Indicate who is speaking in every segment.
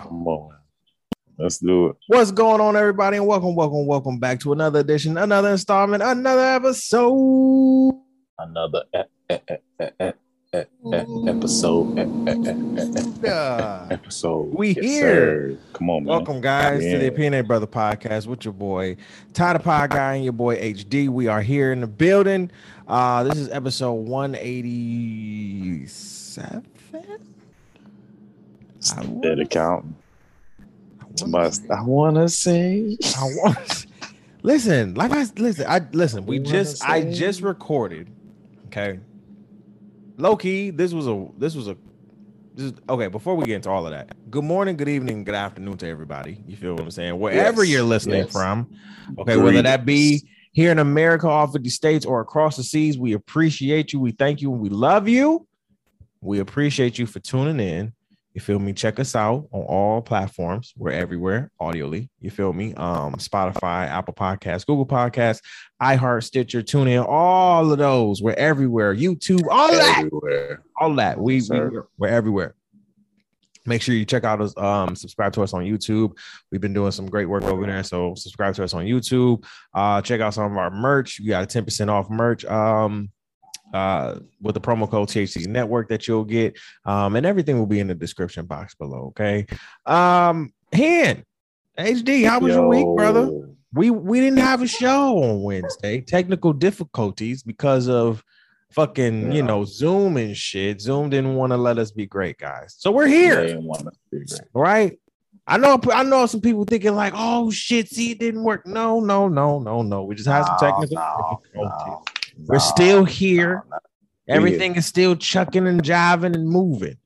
Speaker 1: Come on. Let's do it.
Speaker 2: What's going on, everybody? And welcome, welcome, welcome back to another edition, another installment, another episode.
Speaker 1: Another e- e- e- e- e- e- e- episode. e- e- e- e- e- episode.
Speaker 2: We here.
Speaker 1: sir. Come on, man.
Speaker 2: Welcome, guys, to the. Opinionated Brother Podcast with your boy Ty the Pod Guy and your boy HD. We are here in the building. Uh, this is episode 187. I
Speaker 1: Dead
Speaker 2: wanna-
Speaker 1: account.
Speaker 2: I wanna
Speaker 1: Somebody,
Speaker 2: say-
Speaker 1: I wanna say.
Speaker 2: I want listen, like I listen, I listen, we
Speaker 1: You wanna
Speaker 2: just I just recorded. Okay. Low key, this was a this was a this is, okay, before we get into all of that, good morning, good evening, good afternoon to everybody. You feel what I'm saying? Wherever
Speaker 1: Yes,
Speaker 2: you're listening
Speaker 1: yes.
Speaker 2: from, okay, whether that be here in America, off of the states, or across the seas, we appreciate you, we thank you, and we love you. We appreciate you for tuning in. You feel me? Check us out on all platforms. We're everywhere, audioly. You feel me? Um, Spotify, Apple Podcasts, Google Podcasts, iHeart, Stitcher, TuneIn, all of those. We're everywhere. YouTube, all that, all that. We, we
Speaker 1: Sir.
Speaker 2: we're everywhere. Make sure you check out us, um, subscribe to us on YouTube. We've been doing some great work over there. So subscribe to us on YouTube. Uh, check out some of our merch. You got a 10% off merch. Um, uh with the promo code THC network that you'll get. Um, and everything will be in the description box below. Okay. Um, Hen, HD, how was your week, brother? We we didn't have a show on Wednesday. Technical difficulties because of fucking, you know, Zoom and shit. Zoom didn't want to let us be great, guys. So we're here,
Speaker 1: didn't wanna be great.
Speaker 2: right? I know I know some people thinking like, oh shit, see, it didn't work. No, no, no, no, no. We just had some
Speaker 1: No,
Speaker 2: technical
Speaker 1: no,
Speaker 2: difficulties.
Speaker 1: no,
Speaker 2: We're still here. Everything is still chucking and jiving and moving.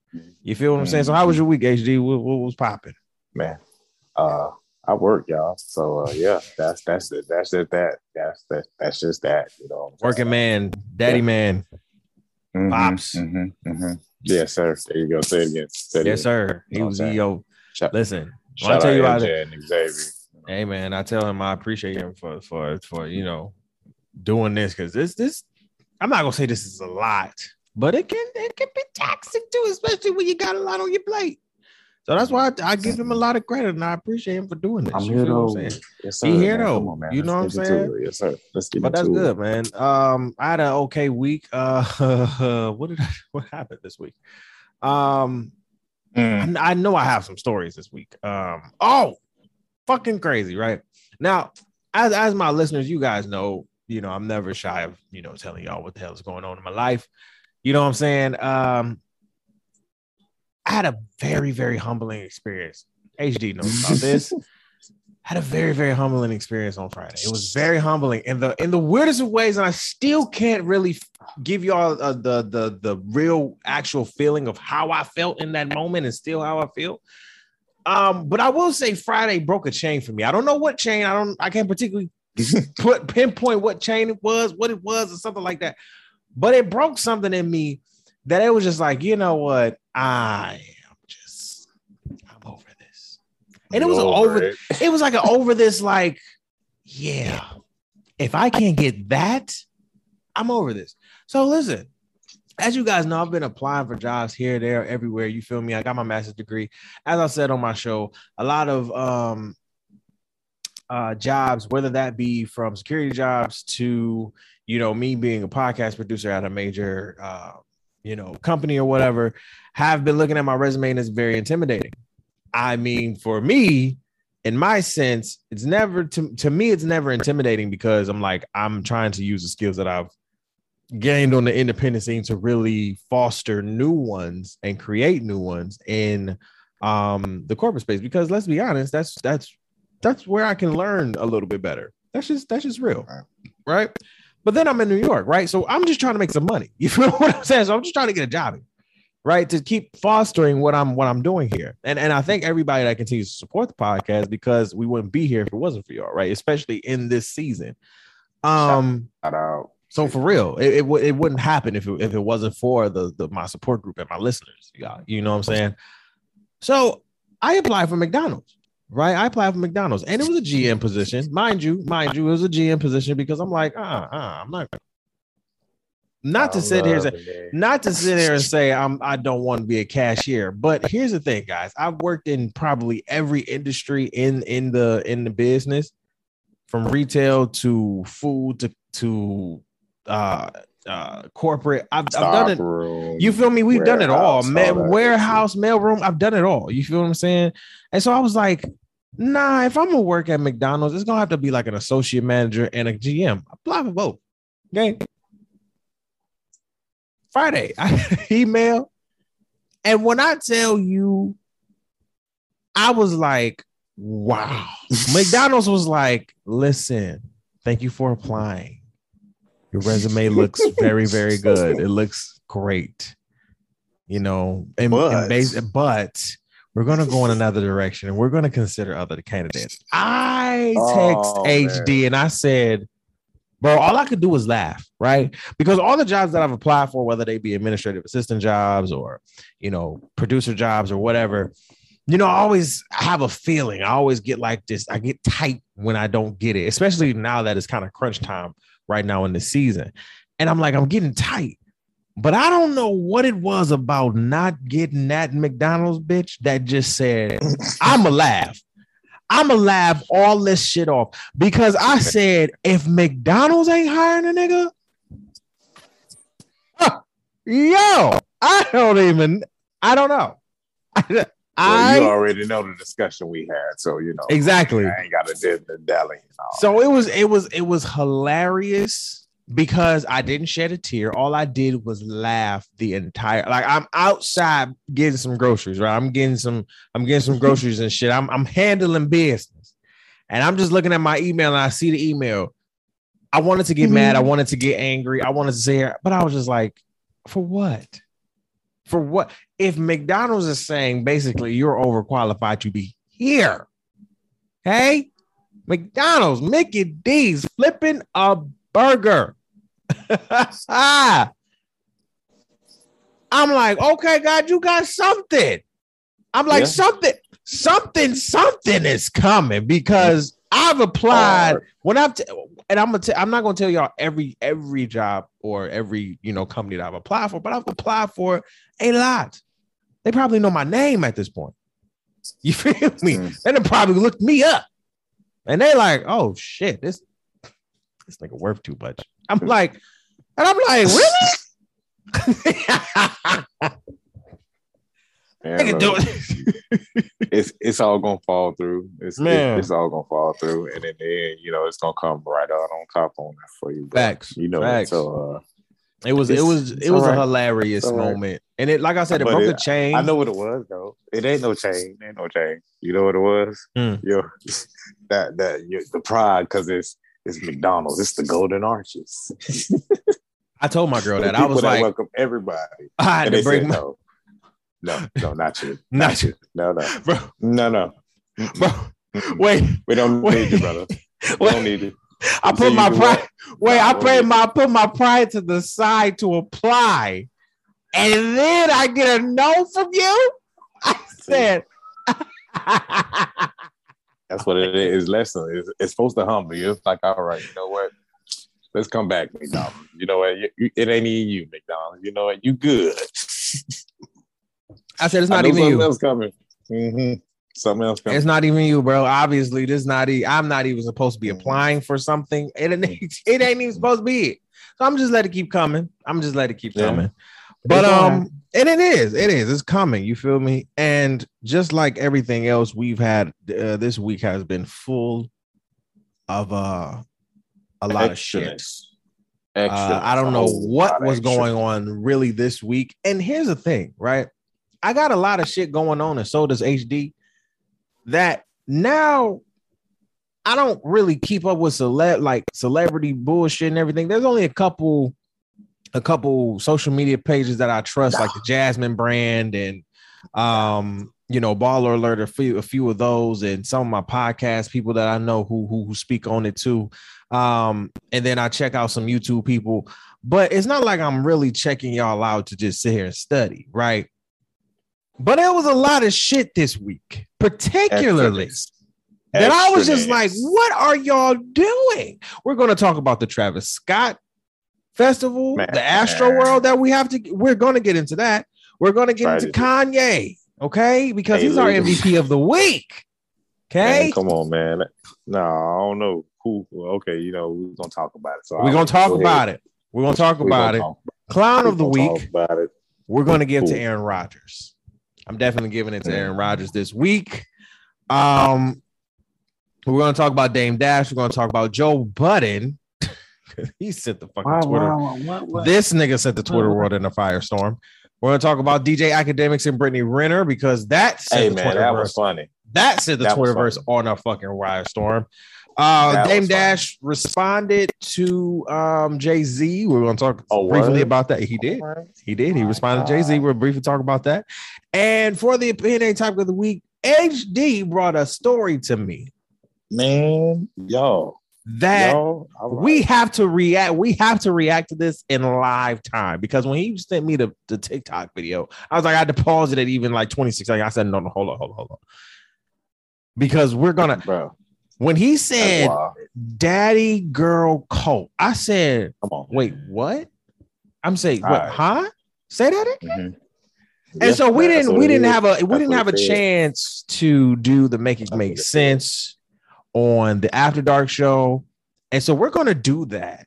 Speaker 2: You feel what I'm saying? So how was your week, HD? What, what was popping?
Speaker 1: man. Uh, I work, y'all. So uh, yeah, that's that's it. That's just that. That's that. That's just that. You know,
Speaker 2: Working man, daddy man.
Speaker 1: Mhm,
Speaker 2: Pops.
Speaker 1: mhm, mhm. Yes, sir. There you go. Say it again. Say it
Speaker 2: Yes,
Speaker 1: again.
Speaker 2: sir. He was yo.
Speaker 1: Shout,
Speaker 2: Listen, when I
Speaker 1: shout
Speaker 2: tell you
Speaker 1: out
Speaker 2: about
Speaker 1: Xavier.
Speaker 2: Hey man, I tell him I appreciate him for for for you know doing this because this this I'm not gonna say this is a lot, but it can it can be taxing too, especially when you got a lot on your plate. So that's why I, I give him a lot of credit and I appreciate him for doing this.
Speaker 1: I'm
Speaker 2: you
Speaker 1: here
Speaker 2: feel what
Speaker 1: though.
Speaker 2: I'm saying?
Speaker 1: Yes,
Speaker 2: He here
Speaker 1: man.
Speaker 2: though.
Speaker 1: On, man.
Speaker 2: You know
Speaker 1: Let's
Speaker 2: what I'm saying?
Speaker 1: it. Yes, sir. Let's get
Speaker 2: But that's
Speaker 1: into
Speaker 2: good, man. Um, I had an okay week. Uh, what did I, what happened this week? Um.
Speaker 1: Mm.
Speaker 2: I I know I have some stories this week. Um, oh, fucking crazy, right? Now, as as my listeners, you guys know, you know, I'm never shy of you know telling y'all what the hell is going on in my life. You know what I'm saying? Um, I had a very very humbling experience. HD knows about this. had a very very humbling experience on Friday. It was very humbling in the in the weirdest of ways, and I still can't really give y'all uh, the the the real actual feeling of how I felt in that moment, and still how I feel. Um, but I will say Friday broke a chain for me. I don't know what chain. I don't. I can't particularly put pinpoint what chain it was, what it was, or something like that. But it broke something in me that it was just like, you know what, I am just, I'm over this, and it was
Speaker 1: You
Speaker 2: over
Speaker 1: it.
Speaker 2: it was like an over this like yeah if i can't get that i'm over this. So listen as you guys know i've been applying for jobs here there everywhere. You feel me? I got my master's degree. As i said on my show a lot of um uh jobs whether that be from security jobs to you know me being a podcast producer at a major uh you know company or whatever have been looking at my resume and it's very intimidating i mean for me in my sense, it's never to, to me, it's never intimidating because I'm like, I'm trying to use the skills that I've gained on the independent scene to really foster new ones and create new ones in um the corporate space. Because let's be honest, that's that's that's where I can learn a little bit better. That's just that's just real, right? But then I'm in New York, right? So I'm just trying to make some money. You feel what I'm saying? So I'm just trying to get a job here right to keep fostering what i'm what i'm doing here and and i thank everybody that continues to support the podcast because we wouldn't be here if it wasn't for y'all right especially in this season um
Speaker 1: Shout out.
Speaker 2: so for real it, it, would- it wouldn't happen if it, if it wasn't for the, the my support group and my listeners yeah you know what i'm saying so i applied for mcdonald's right i applied for mcdonald's and it was a gm position mind you mind you it was a gm position because i'm like uh, uh i'm not not to sit here and say, not to sit here and say I'm I don't want to be a cashier, but here's the thing, guys. I've worked in probably every industry in in the in the business, from retail to food to to uh uh corporate. I've, I've done it.
Speaker 1: Stockroom,
Speaker 2: You feel me? We've done it all. Ma-
Speaker 1: all good
Speaker 2: warehouse, mailroom. I've done it all. You feel what I'm saying? And so I was like, nah, if I'm gonna work at McDonald's, it's gonna have to be like an associate manager and a GM. Apply for both. Okay. Friday, I email. And when I tell you, I was like, wow. McDonald's was like, listen, thank you for applying. Your resume looks very, very good. It looks great. You know, and,
Speaker 1: But-
Speaker 2: and but we're gonna go in another direction and we're gonna consider other candidates. I text
Speaker 1: Oh,
Speaker 2: HD and I said, bro, all I could do was laugh, right? Because all the jobs that I've applied for, whether they be administrative assistant jobs or you know, producer jobs or whatever, you know, I always have a feeling. I always get like this. I get tight when I don't get it, especially now that it's kind of crunch time right now in the season. And I'm like, I'm getting tight. But I don't know what it was about not getting that McDonald's bitch that just said, I'm a laugh. I'm gonna laugh all this shit off because I said if McDonald's ain't hiring a nigga, huh, yo, I don't even, I don't know.
Speaker 1: Well,
Speaker 2: I
Speaker 1: you already know the discussion we had, so you know
Speaker 2: exactly.
Speaker 1: I ain't got to dip the know.
Speaker 2: So it was, it was, it was hilarious because I didn't shed a tear. All I did was laugh the entire. Like I'm outside getting some groceries, right? I'm getting some, I'm getting some groceries and shit. I'm, I'm handling business, and I'm just looking at my email and I see the email. I wanted to get mm-hmm. mad. I wanted to get angry. I wanted to say, but I was just like, for what? For what? If McDonald's is saying basically you're overqualified to be here, hey, McDonald's, Mickey D's flipping a burger. I'm like, okay, God, you got something. I'm like,
Speaker 1: Yeah.
Speaker 2: something, something, something is coming because I've applied when I've t- and I'm gonna t- I'm not gonna tell y'all every every job or every you know company that I've applied for, but I've applied for a lot. They probably know my name at this point. You feel me?
Speaker 1: Mm.
Speaker 2: They probably looked me up, and they like, oh shit, this this nigga worth too much. I'm like, and I'm like, really?
Speaker 1: Man,
Speaker 2: Nigga
Speaker 1: look,
Speaker 2: do-
Speaker 1: it's it's all gonna fall through. It's
Speaker 2: Man.
Speaker 1: it's all gonna fall through, and in the end, you know, it's gonna come right out on top on that for you. bro.
Speaker 2: Facts.
Speaker 1: You know,
Speaker 2: Facts.
Speaker 1: so uh,
Speaker 2: It was it was it was
Speaker 1: all
Speaker 2: a
Speaker 1: right.
Speaker 2: hilarious
Speaker 1: It's all right.
Speaker 2: moment, and it like I said, it
Speaker 1: But
Speaker 2: broke
Speaker 1: it-
Speaker 2: a chain.
Speaker 1: I know what it was though. It ain't no chain. Ain't no chain. You know what it was? Yo, that that you, the pride because it's it's McDonald's. It's the Golden Arches.
Speaker 2: I told my girl that I was like,
Speaker 1: welcome everybody.
Speaker 2: I had
Speaker 1: And
Speaker 2: to bring
Speaker 1: said
Speaker 2: my
Speaker 1: no, no, no, not you,
Speaker 2: Not
Speaker 1: you, no, no,
Speaker 2: bro,
Speaker 1: no, no.
Speaker 2: bro. Wait,
Speaker 1: We don't
Speaker 2: Wait.
Speaker 1: need you, brother. We
Speaker 2: wait.
Speaker 1: don't need you.
Speaker 2: I put my pride. Wait, I put my I put my pride to the side to apply, and then I get a no from you. I said,
Speaker 1: That's what it is. Lesson. It's, it's supposed to humble you. It's like, all right, you know what? Let's come back, McDonald's. You know what? It ain't even you, McDonald's. You know what? You good.
Speaker 2: I said it's not even
Speaker 1: something
Speaker 2: you.
Speaker 1: else coming. Mhm. Something else coming.
Speaker 2: It's not even you, bro. Obviously, this not. E- I'm not even supposed to be
Speaker 1: Mhm.
Speaker 2: applying for something. It ain't, it ain't even supposed to be it. So I'm just let it keep coming. I'm just let it keep
Speaker 1: Yeah.
Speaker 2: coming. But um, and it is, it is, it's coming. You feel me? And just like everything else we've had, uh, this week has been full of uh a lot of shit.
Speaker 1: Excellence. Excellence.
Speaker 2: Uh, I don't know what was
Speaker 1: excellence.
Speaker 2: going on really this week. And here's the thing, right? I got a lot of shit going on, and so does HD. That now I don't really keep up with celeb like celebrity bullshit and everything. There's only a couple, a couple social media pages that I trust, like the Jasmine brand and um, you know, Baller Alert, a few, a few of those, and some of my podcast people that I know who who, who speak on it too. Um, and then I check out some YouTube people, but it's not like I'm really checking y'all out to just sit here and study, right? But it was a lot of shit this week, particularly
Speaker 1: Excellence.
Speaker 2: that I was just like, what are y'all doing? We're going to talk about the Travis Scott Festival,
Speaker 1: Man.
Speaker 2: the Astroworld that we have to. We're going to get into that. We're going to get into Kanye, okay? Because
Speaker 1: Hey,
Speaker 2: he's our MVP of the week. Okay,
Speaker 1: Man, come on, man. No, I don't know who. Okay, you know we're gonna talk about it. So
Speaker 2: we're gonna talk about it. We're gonna talk about it. Clown of the week. We're going to give to Aaron Rodgers. I'm definitely giving it to Aaron Rodgers this week. Um, we're going to talk about Dame Dash. We're going to talk about Joe Budden. he sent the fucking Twitter. This nigga sent the Twitter
Speaker 1: Wow.
Speaker 2: world in a firestorm. We're going to talk about DJ Akademiks and Brittany Renner because that sent
Speaker 1: Hey
Speaker 2: the
Speaker 1: man, that was
Speaker 2: Twitterverse.
Speaker 1: funny.
Speaker 2: That sent the
Speaker 1: that
Speaker 2: Twitterverse on a fucking firestorm. Uh,
Speaker 1: That
Speaker 2: Dame
Speaker 1: was funny.
Speaker 2: Dash responded to um, Jay Z. We're going to talk
Speaker 1: Oh,
Speaker 2: briefly
Speaker 1: word?
Speaker 2: about that. He did. He did. He
Speaker 1: My
Speaker 2: responded to Jay Z.
Speaker 1: God.
Speaker 2: We'll briefly talk about that. And for the opinion topic of the week, HD brought a story to me
Speaker 1: Man, yo,
Speaker 2: that
Speaker 1: yo, right.
Speaker 2: we have to react. We have to react to this in live time because when he sent me the, the TikTok video, I was like, I had to pause it at even like 26 seconds. I said, no, no, hold on, hold on, hold on. Because we're gonna
Speaker 1: bro.
Speaker 2: when he said daddy girl cult, I said,
Speaker 1: Come on.
Speaker 2: wait, what? I'm saying, what,
Speaker 1: right.
Speaker 2: huh? Say that again.
Speaker 1: Mhm.
Speaker 2: And
Speaker 1: Yeah,
Speaker 2: so we didn't we didn't have a we
Speaker 1: That's
Speaker 2: didn't have a chance to do the make it make
Speaker 1: what it is.
Speaker 2: sense on the after dark show. And so we're gonna do that,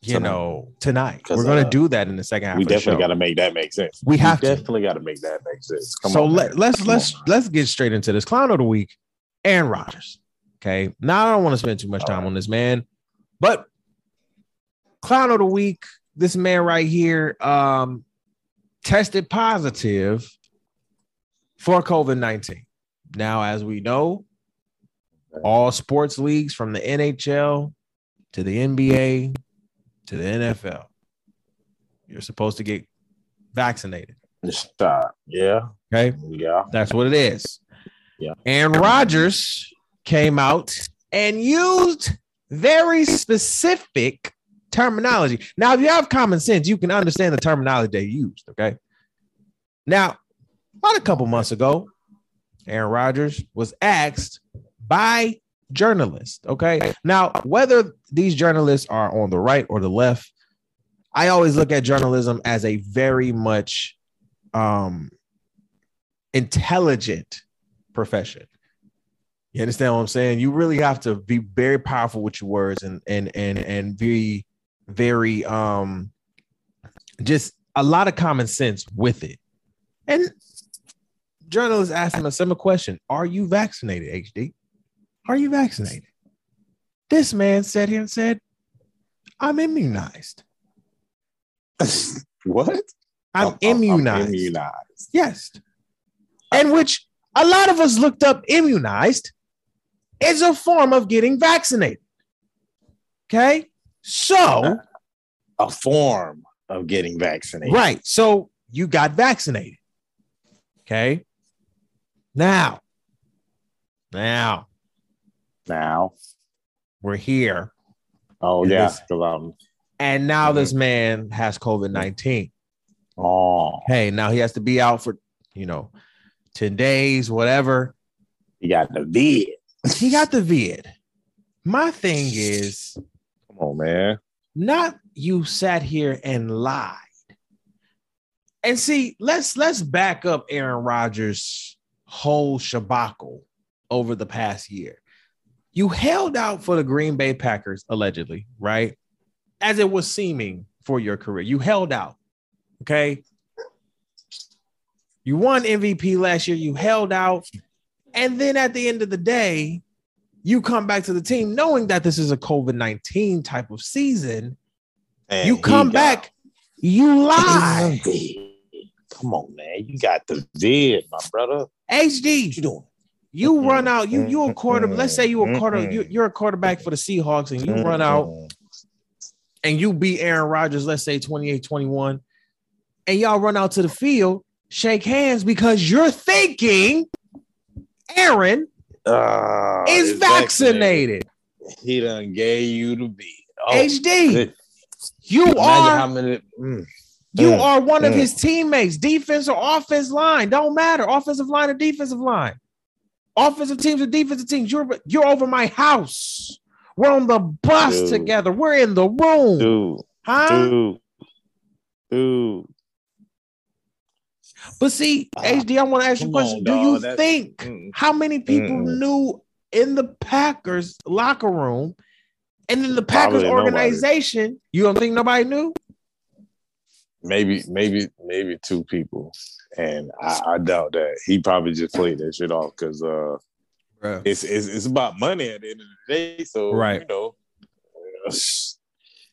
Speaker 2: you
Speaker 1: Tonight.
Speaker 2: know, tonight. We're gonna
Speaker 1: uh,
Speaker 2: do that in the second half
Speaker 1: We definitely got to make that make sense.
Speaker 2: We have to.
Speaker 1: definitely got to make that make sense. Come
Speaker 2: so
Speaker 1: on,
Speaker 2: let,
Speaker 1: man.
Speaker 2: let's let's let's get straight into this clown of the week, Aaron Rodgers. Okay. Now I don't want to spend too much
Speaker 1: All
Speaker 2: time
Speaker 1: right.
Speaker 2: on this man, but clown of the week, this man right here, um, tested positive for COVID 19. Now, as we know, all sports leagues from the NHL to the NBA to the NFL, you're supposed to get vaccinated.
Speaker 1: Stop. Yeah,
Speaker 2: Okay.
Speaker 1: yeah.
Speaker 2: That's what it is.
Speaker 1: Yeah.
Speaker 2: Aaron Rodgers came out and used very specific terminology. Now, if you have common sense, you can understand the terminology they used. Okay. Now, about a couple months ago, Aaron Rodgers was asked by journalists. Okay. Now, whether these journalists are on the right or the left, I always look at journalism as a very much um intelligent profession. You understand what I'm saying? You really have to be very powerful with your words and and and and be very um just a lot of common sense with it. And journalists asked him a similar question: Are you vaccinated, HD? Are you vaccinated? This man sat here and said, "I'm immunized.
Speaker 1: what?
Speaker 2: I'm, immunized.
Speaker 1: immunized.
Speaker 2: Yes. And which a lot of us looked up immunized is a form of getting vaccinated. Okay. So,
Speaker 1: A form of getting vaccinated.
Speaker 2: right. So you got vaccinated. Okay. Now, now
Speaker 1: Now.
Speaker 2: we're here.
Speaker 1: Oh yeah.
Speaker 2: is-
Speaker 1: 'cause, um,
Speaker 2: And now this man has COVID 19.
Speaker 1: oh,
Speaker 2: Hey, now he has to be out for, you know, 10 days, whatever.
Speaker 1: He got the vid.
Speaker 2: He got the vid. My thing is,
Speaker 1: Come on, man.
Speaker 2: not you sat here and lied. And see, let's let's back up Aaron Rodgers' whole shabacle over the past year. You held out for the Green Bay Packers, allegedly, right? As it was seeming for your career. You held out. Okay. You won MVP last year. You held out. And then at the end of the day, you come back to the team knowing that this is a COVID 19 type of season. You come
Speaker 1: got
Speaker 2: back, you lie.
Speaker 1: Come on, man. You got the vid, my brother. What
Speaker 2: HD,
Speaker 1: you doing?
Speaker 2: You run out. You you a quarter. Let's say you a quarter. You, you're a quarterback for the Seahawks, and you run out and you beat Aaron Rodgers. Let's say 28-21, and y'all run out to the field, shake hands because you're thinking Aaron
Speaker 1: Uh,
Speaker 2: is vaccinated.
Speaker 1: He done gave you the vid. Oh,
Speaker 2: HD,
Speaker 1: good.
Speaker 2: you
Speaker 1: Imagine
Speaker 2: are
Speaker 1: how many. mm.
Speaker 2: You
Speaker 1: Mm,
Speaker 2: are one of
Speaker 1: mm.
Speaker 2: his teammates, defense or offense line, don't matter. Offensive line or defensive line, offensive teams or defensive teams. You're you're over my house. We're on the bus
Speaker 1: Dude.
Speaker 2: together. We're in the room.
Speaker 1: Dude,
Speaker 2: Huh?
Speaker 1: Dude. Dude.
Speaker 2: But see,
Speaker 1: Ah,
Speaker 2: HD, I want to ask you a question.
Speaker 1: on,
Speaker 2: Do you
Speaker 1: dawg,
Speaker 2: think
Speaker 1: Mm.
Speaker 2: how many people
Speaker 1: Mm-mm.
Speaker 2: knew in the Packers locker room and in the Packers
Speaker 1: Probably nobody.
Speaker 2: organization? You don't think nobody knew?
Speaker 1: Maybe, maybe, maybe two people. And I, I doubt that. He probably just played that shit off because uh
Speaker 2: Bruh.
Speaker 1: it's, it's it's about money at the end of the day. So
Speaker 2: Right.
Speaker 1: you know.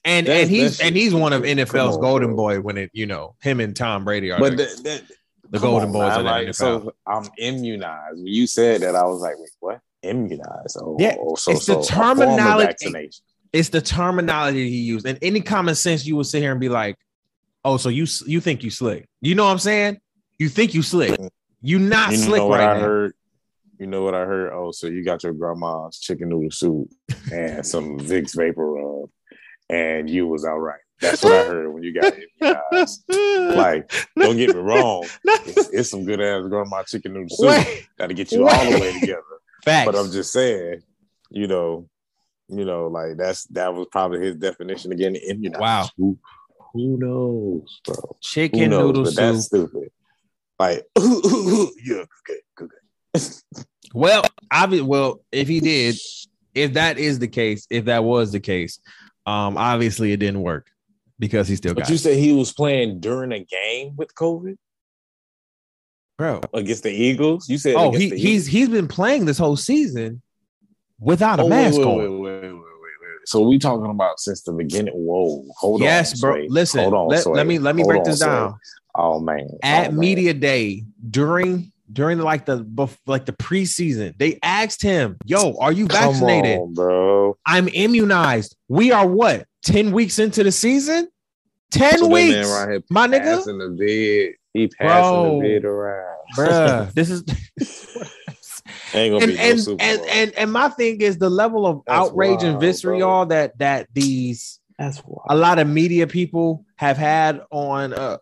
Speaker 2: And
Speaker 1: That's-
Speaker 2: and he's and he's one of NFL's
Speaker 1: on,
Speaker 2: golden
Speaker 1: bro.
Speaker 2: boy when it you know him and Tom Brady are
Speaker 1: But
Speaker 2: the,
Speaker 1: that, that,
Speaker 2: the golden
Speaker 1: on,
Speaker 2: boys
Speaker 1: man, like,
Speaker 2: NFL.
Speaker 1: So I'm immunized. When you said that, I was like, wait, what? Immunized? Oh,
Speaker 2: Yeah,
Speaker 1: oh, so,
Speaker 2: it's the
Speaker 1: so a
Speaker 2: terminology- it's the terminology he used. And any common sense, you would sit here and be like, "Oh, so you you think you slick? You know what I'm saying? You think you slick? Mm. You not
Speaker 1: You
Speaker 2: slick
Speaker 1: know what
Speaker 2: right
Speaker 1: I
Speaker 2: now."
Speaker 1: heard? You know what I heard? Oh, so you got your grandma's chicken noodle soup and some Vicks vapor rub, and you was all right. That's what I heard when you got immunized. like, don't get me wrong, it's, it's some good ass grandma chicken noodle soup.
Speaker 2: Wait,
Speaker 1: Got to get you all the way together.
Speaker 2: facts.
Speaker 1: But I'm just saying, you know, you know, like that's that was probably his definition again. Immunized.
Speaker 2: Wow.
Speaker 1: Who, who knows, bro?
Speaker 2: Chicken
Speaker 1: knows?
Speaker 2: noodle
Speaker 1: but that's
Speaker 2: soup.
Speaker 1: stupid. Like, yeah, okay, okay.
Speaker 2: Well, obvi- well, if he did, if that is the case, if that was the case, um, obviously it didn't work because he still
Speaker 1: But
Speaker 2: got
Speaker 1: you
Speaker 2: it.
Speaker 1: said he was playing during a game with COVID
Speaker 2: bro.
Speaker 1: against the Eagles. You said,
Speaker 2: Oh, he, he's he's been playing this whole season without a
Speaker 1: Eagles?
Speaker 2: mask
Speaker 1: wait,
Speaker 2: on.
Speaker 1: wait, wait, wait, wait, wait, wait. So we talking about since the beginning? Whoa, hold on.
Speaker 2: yes, bro. Listen,
Speaker 1: hold on.
Speaker 2: let, let me let me break
Speaker 1: on,
Speaker 2: this
Speaker 1: Sway. Oh man,
Speaker 2: At
Speaker 1: Oh, man.
Speaker 2: media day during during like the like the preseason, they asked him, "Yo, are you vaccinated?"
Speaker 1: on, bro.
Speaker 2: I'm immunized. We are what? 10 weeks into the season? 10
Speaker 1: So
Speaker 2: weeks.
Speaker 1: right
Speaker 2: my nigga.
Speaker 1: the bid. He passing
Speaker 2: Bro.
Speaker 1: the bid around.
Speaker 2: Bruh, this is
Speaker 1: Ain't gonna
Speaker 2: and
Speaker 1: be no
Speaker 2: and,
Speaker 1: Super
Speaker 2: and and and my thing is the level of
Speaker 1: That's
Speaker 2: outrage and
Speaker 1: wild,
Speaker 2: vitriol that that these
Speaker 1: That's why.
Speaker 2: a lot of media people have had on uh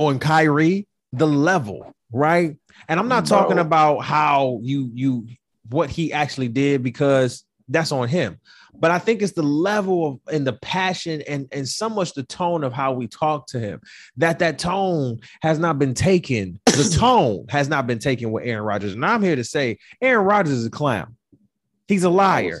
Speaker 2: on Kyrie, the level, right? And I'm not talking about how you you what he actually did because that's on him. But I think it's the level of and the passion and and so much the tone of how we talk to him that that tone has not been taken. The tone has not been taken with Aaron Rodgers. And I'm here to say Aaron Rodgers is a clown. He's a liar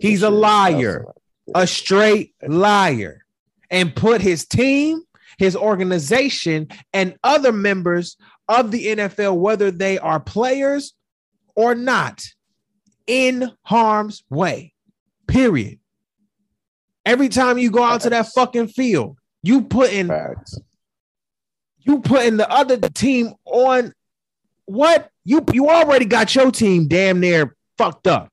Speaker 2: He's a liar. a straight liar and put his team, his organization, and other members of the NFL, whether they are players or not, in harm's way. Period. Every time you go out to that fucking field, you putting
Speaker 1: Facts.
Speaker 2: you putting the other team on what you you already got your team damn near fucked up.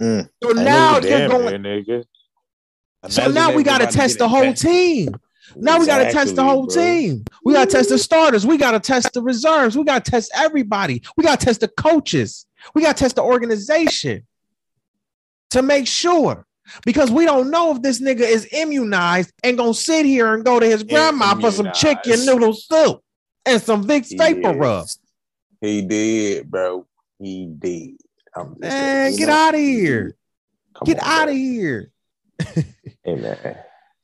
Speaker 1: Mm.
Speaker 2: So now
Speaker 1: no
Speaker 2: they're going.
Speaker 1: there.
Speaker 2: So now we got to test the whole team. Now we got to test the whole
Speaker 1: bro.
Speaker 2: team. We got to test the starters. We got to test the reserves. We got to test everybody. We got to test the coaches. We got to test the organization to make sure because we don't know if this nigga is immunized and gonna sit here and go to his grandma for some chicken noodle soup and some Vicks
Speaker 1: He
Speaker 2: vapor
Speaker 1: is.
Speaker 2: rub.
Speaker 1: He did, bro. He did.
Speaker 2: Man, get out of here.
Speaker 1: Come
Speaker 2: Get out of here.
Speaker 1: Hey, man.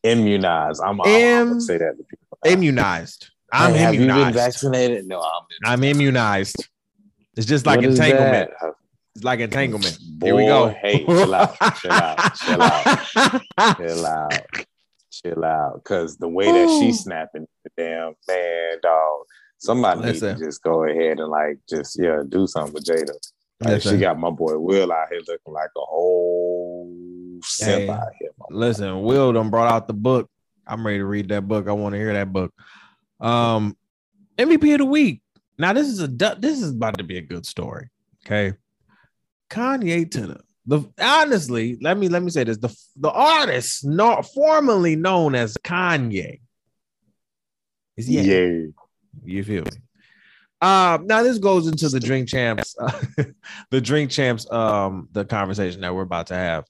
Speaker 1: Immunized. I'm, I'm, I'm say that to people.
Speaker 2: Immunized. I'm
Speaker 1: Hey, have you been vaccinated? No, I'm.
Speaker 2: I'm immunized. It's just like
Speaker 1: What
Speaker 2: entanglement. It's like entanglement.
Speaker 1: Boy,
Speaker 2: Here we go.
Speaker 1: Hey, chill out, chill out, chill out, chill out, chill out. Cause the way that she's snapping, the damn man, dog. Somebody need to just go ahead and like just yeah, do something with Jada. Like,
Speaker 2: Listen.
Speaker 1: she got my boy Will out here looking like a whole
Speaker 2: Hey.
Speaker 1: here.
Speaker 2: Listen, Will done brought out the book. I'm ready to read that book. I want to hear that book. Um, MVP of the week. Now this is a this is about to be a good story. Okay, Kanye to the the honestly, let me let me say this: the the artist not formerly known as Kanye is
Speaker 1: Yeah.
Speaker 2: yeah. You feel me? Um, now this goes into the drink champs, the drink champs, um, the conversation that we're about to have.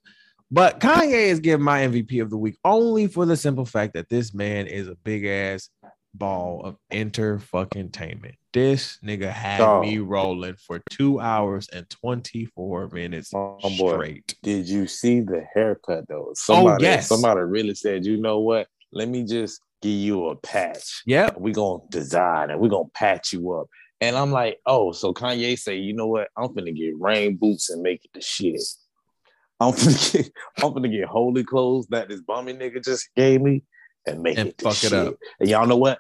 Speaker 2: But Kanye is giving my MVP of the week only for the simple fact that this man is a big ass ball of enter fucking tainment. This nigga had me rolling for two hours and 24 minutes
Speaker 1: Oh, boy.
Speaker 2: straight.
Speaker 1: Did you see the haircut though? Oh, somebody,
Speaker 2: Oh, yes.
Speaker 1: somebody really said, you know what? Let me just give you a patch.
Speaker 2: Yeah.
Speaker 1: we gonna design and we gonna patch you up. And I'm like, oh, so Kanye say, you know what? I'm gonna get rain boots and make it the shit. I'm finna get, I'm finna get holy clothes that this bummy nigga just gave me and make
Speaker 2: And
Speaker 1: it
Speaker 2: fuck it
Speaker 1: shit.
Speaker 2: up.
Speaker 1: And y'all know what?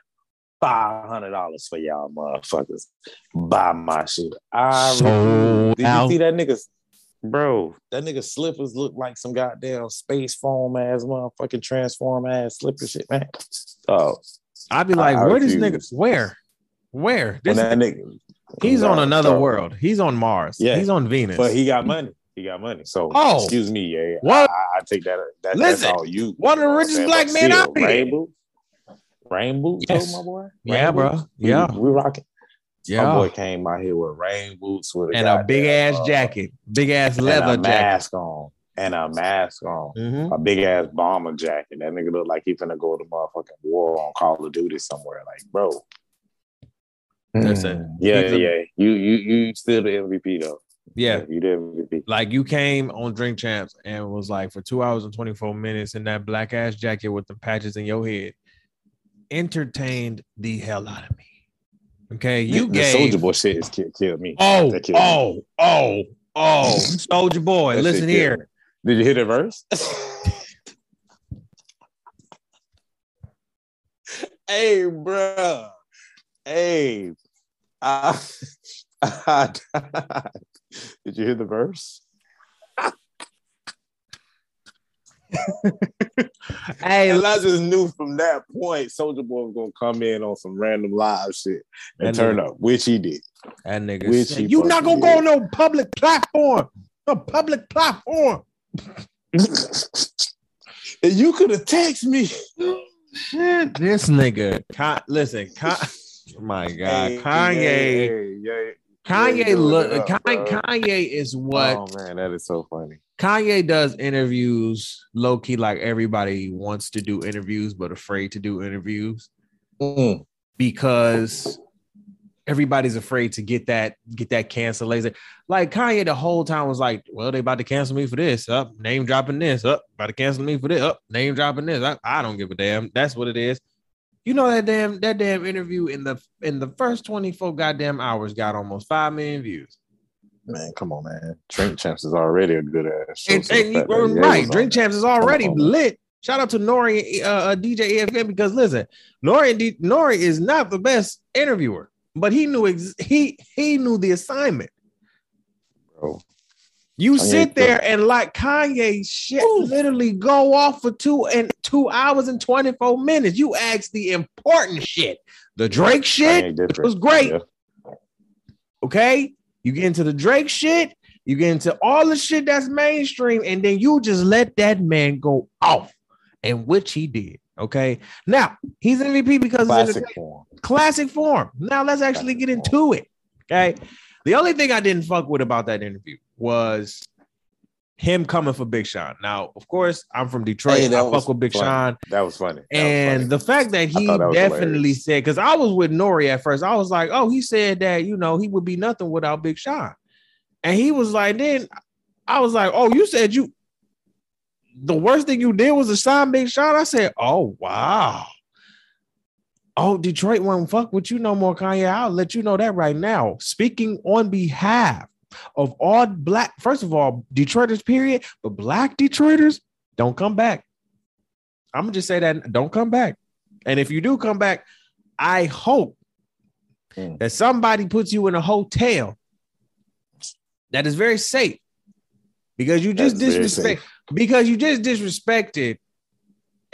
Speaker 1: Five hundred dollars for y'all motherfuckers. Buy my shit. I
Speaker 2: Sold
Speaker 1: did
Speaker 2: out.
Speaker 1: you see that nigga? Bro, that nigga slippers look like some goddamn space foam ass motherfucking transform ass slipper shit, man. Oh,
Speaker 2: I'd be like,
Speaker 1: I
Speaker 2: where this nigga? Where? Where? This,
Speaker 1: nigga,
Speaker 2: he's on another
Speaker 1: so-
Speaker 2: world. He's on Mars.
Speaker 1: Yeah.
Speaker 2: He's on Venus.
Speaker 1: But he got money. He got money. So
Speaker 2: Oh.
Speaker 1: excuse me, yeah.
Speaker 2: What?
Speaker 1: I, I take that. that
Speaker 2: Listen,
Speaker 1: that's all you.
Speaker 2: one of the
Speaker 1: you know what I'm
Speaker 2: richest black men
Speaker 1: still,
Speaker 2: out here.
Speaker 1: Rain boots. Rain
Speaker 2: Yes.
Speaker 1: my boy.
Speaker 2: Yeah,
Speaker 1: Rain
Speaker 2: bro.
Speaker 1: boots. We-
Speaker 2: Yeah.
Speaker 1: we, rocking.
Speaker 2: Yeah.
Speaker 1: My boy came out here with rain boots with a
Speaker 2: And a big ass
Speaker 1: uh,
Speaker 2: jacket, big ass leather
Speaker 1: mask on, and a mask on.
Speaker 2: Mhm.
Speaker 1: A big ass bomber jacket. That nigga look like he finna go to motherfucking war on Call of Duty somewhere. Like, bro. Mm. yeah, yeah. You you you still the MVP though.
Speaker 2: Yeah.
Speaker 1: you the MVP.
Speaker 2: Like you came on Drink Champs and was like for two hours and 24 minutes in that black ass jacket with the patches in your head, entertained the hell out of me. Okay. You
Speaker 1: the
Speaker 2: gave
Speaker 1: Soldier Boy shit is kill, killed me.
Speaker 2: oh,
Speaker 1: That killed me.
Speaker 2: oh, oh, oh, Soldier Boy.
Speaker 1: That
Speaker 2: listen here.
Speaker 1: Did you hear the verse? hey, bro. Hey. I, I. Did you hear the verse?
Speaker 2: Hey,
Speaker 1: just knew from that point Soldier Boy was gonna come in on some random live shit and
Speaker 2: That
Speaker 1: turn
Speaker 2: nigga-
Speaker 1: up, which he did.
Speaker 2: that nigga
Speaker 1: Which
Speaker 2: said, you not gonna
Speaker 1: fucking
Speaker 2: go on no public platform. No public platform.
Speaker 1: and you could have texted me.
Speaker 2: Shit, this nigga. Con- listen, Con- my God,
Speaker 1: Hey,
Speaker 2: Kanye.
Speaker 1: hey, hey.
Speaker 2: Kanye
Speaker 1: Yeah,
Speaker 2: look
Speaker 1: up,
Speaker 2: Kanye. Kanye is what
Speaker 1: Oh man, that is so funny.
Speaker 2: Kanye does interviews low key like everybody wants to do interviews but afraid to do interviews
Speaker 1: Mm.
Speaker 2: because everybody's afraid to get that get that cancellation. Like Kanye the whole time was like, "Well, they about to cancel me for this. Up, name dropping this. Up, about to cancel me for this. Up, name dropping this. I, I don't give a damn. That's what it is." You know that damn that damn interview in the in the first 24 goddamn hours got almost 5 million views.
Speaker 1: Man, come on, man. Drink Champs is already a good ass.
Speaker 2: And, and you-
Speaker 1: fact
Speaker 2: right, Drink. Champs is already
Speaker 1: on,
Speaker 2: lit. Shout out to N.O.R.E., uh, uh, DJ EFN because listen, N.O.R.E. and D- N.O.R.E. is not the best interviewer, but he knew ex- he he knew the assignment.
Speaker 1: Bro.
Speaker 2: You
Speaker 1: Kanye
Speaker 2: sit there and like Kanye shit literally go off for two and two hours and 24 minutes. You ask the important shit. The Drake shit was great.
Speaker 1: Yeah.
Speaker 2: Okay. You get into the Drake shit, you get into all the shit that's mainstream, and then you just let that man go off, and which he did. Okay. Now he's MVP because
Speaker 1: Classic form.
Speaker 2: classic form. Now let's actually get into it. Okay. The only thing I didn't fuck with about that interview was him coming for Big Sean. Now, of course, I'm from Detroit.
Speaker 1: Hey, that
Speaker 2: I
Speaker 1: was
Speaker 2: fuck with Big
Speaker 1: funny.
Speaker 2: Sean.
Speaker 1: That was funny. That was
Speaker 2: And
Speaker 1: funny.
Speaker 2: the fact that he
Speaker 1: that
Speaker 2: definitely
Speaker 1: hilarious.
Speaker 2: said, because I was with N.O.R.E. at first, I was like, oh, he said that, you know, he would be nothing without Big Sean. And he was like, then I was like, oh, you said you, the worst thing you did was to sign Big Sean. I said, oh, wow. Oh, Detroit won't fuck with you no more, Kanye. I'll let you know that right now. Speaking on behalf of all black, first of all, Detroiters, period, but black Detroiters, don't come back. I'm gonna just say that don't come back. And if you do come back, I hope
Speaker 1: Mm.
Speaker 2: that somebody puts you in a hotel that is very safe because you just
Speaker 1: That's
Speaker 2: disrespect because you just disrespected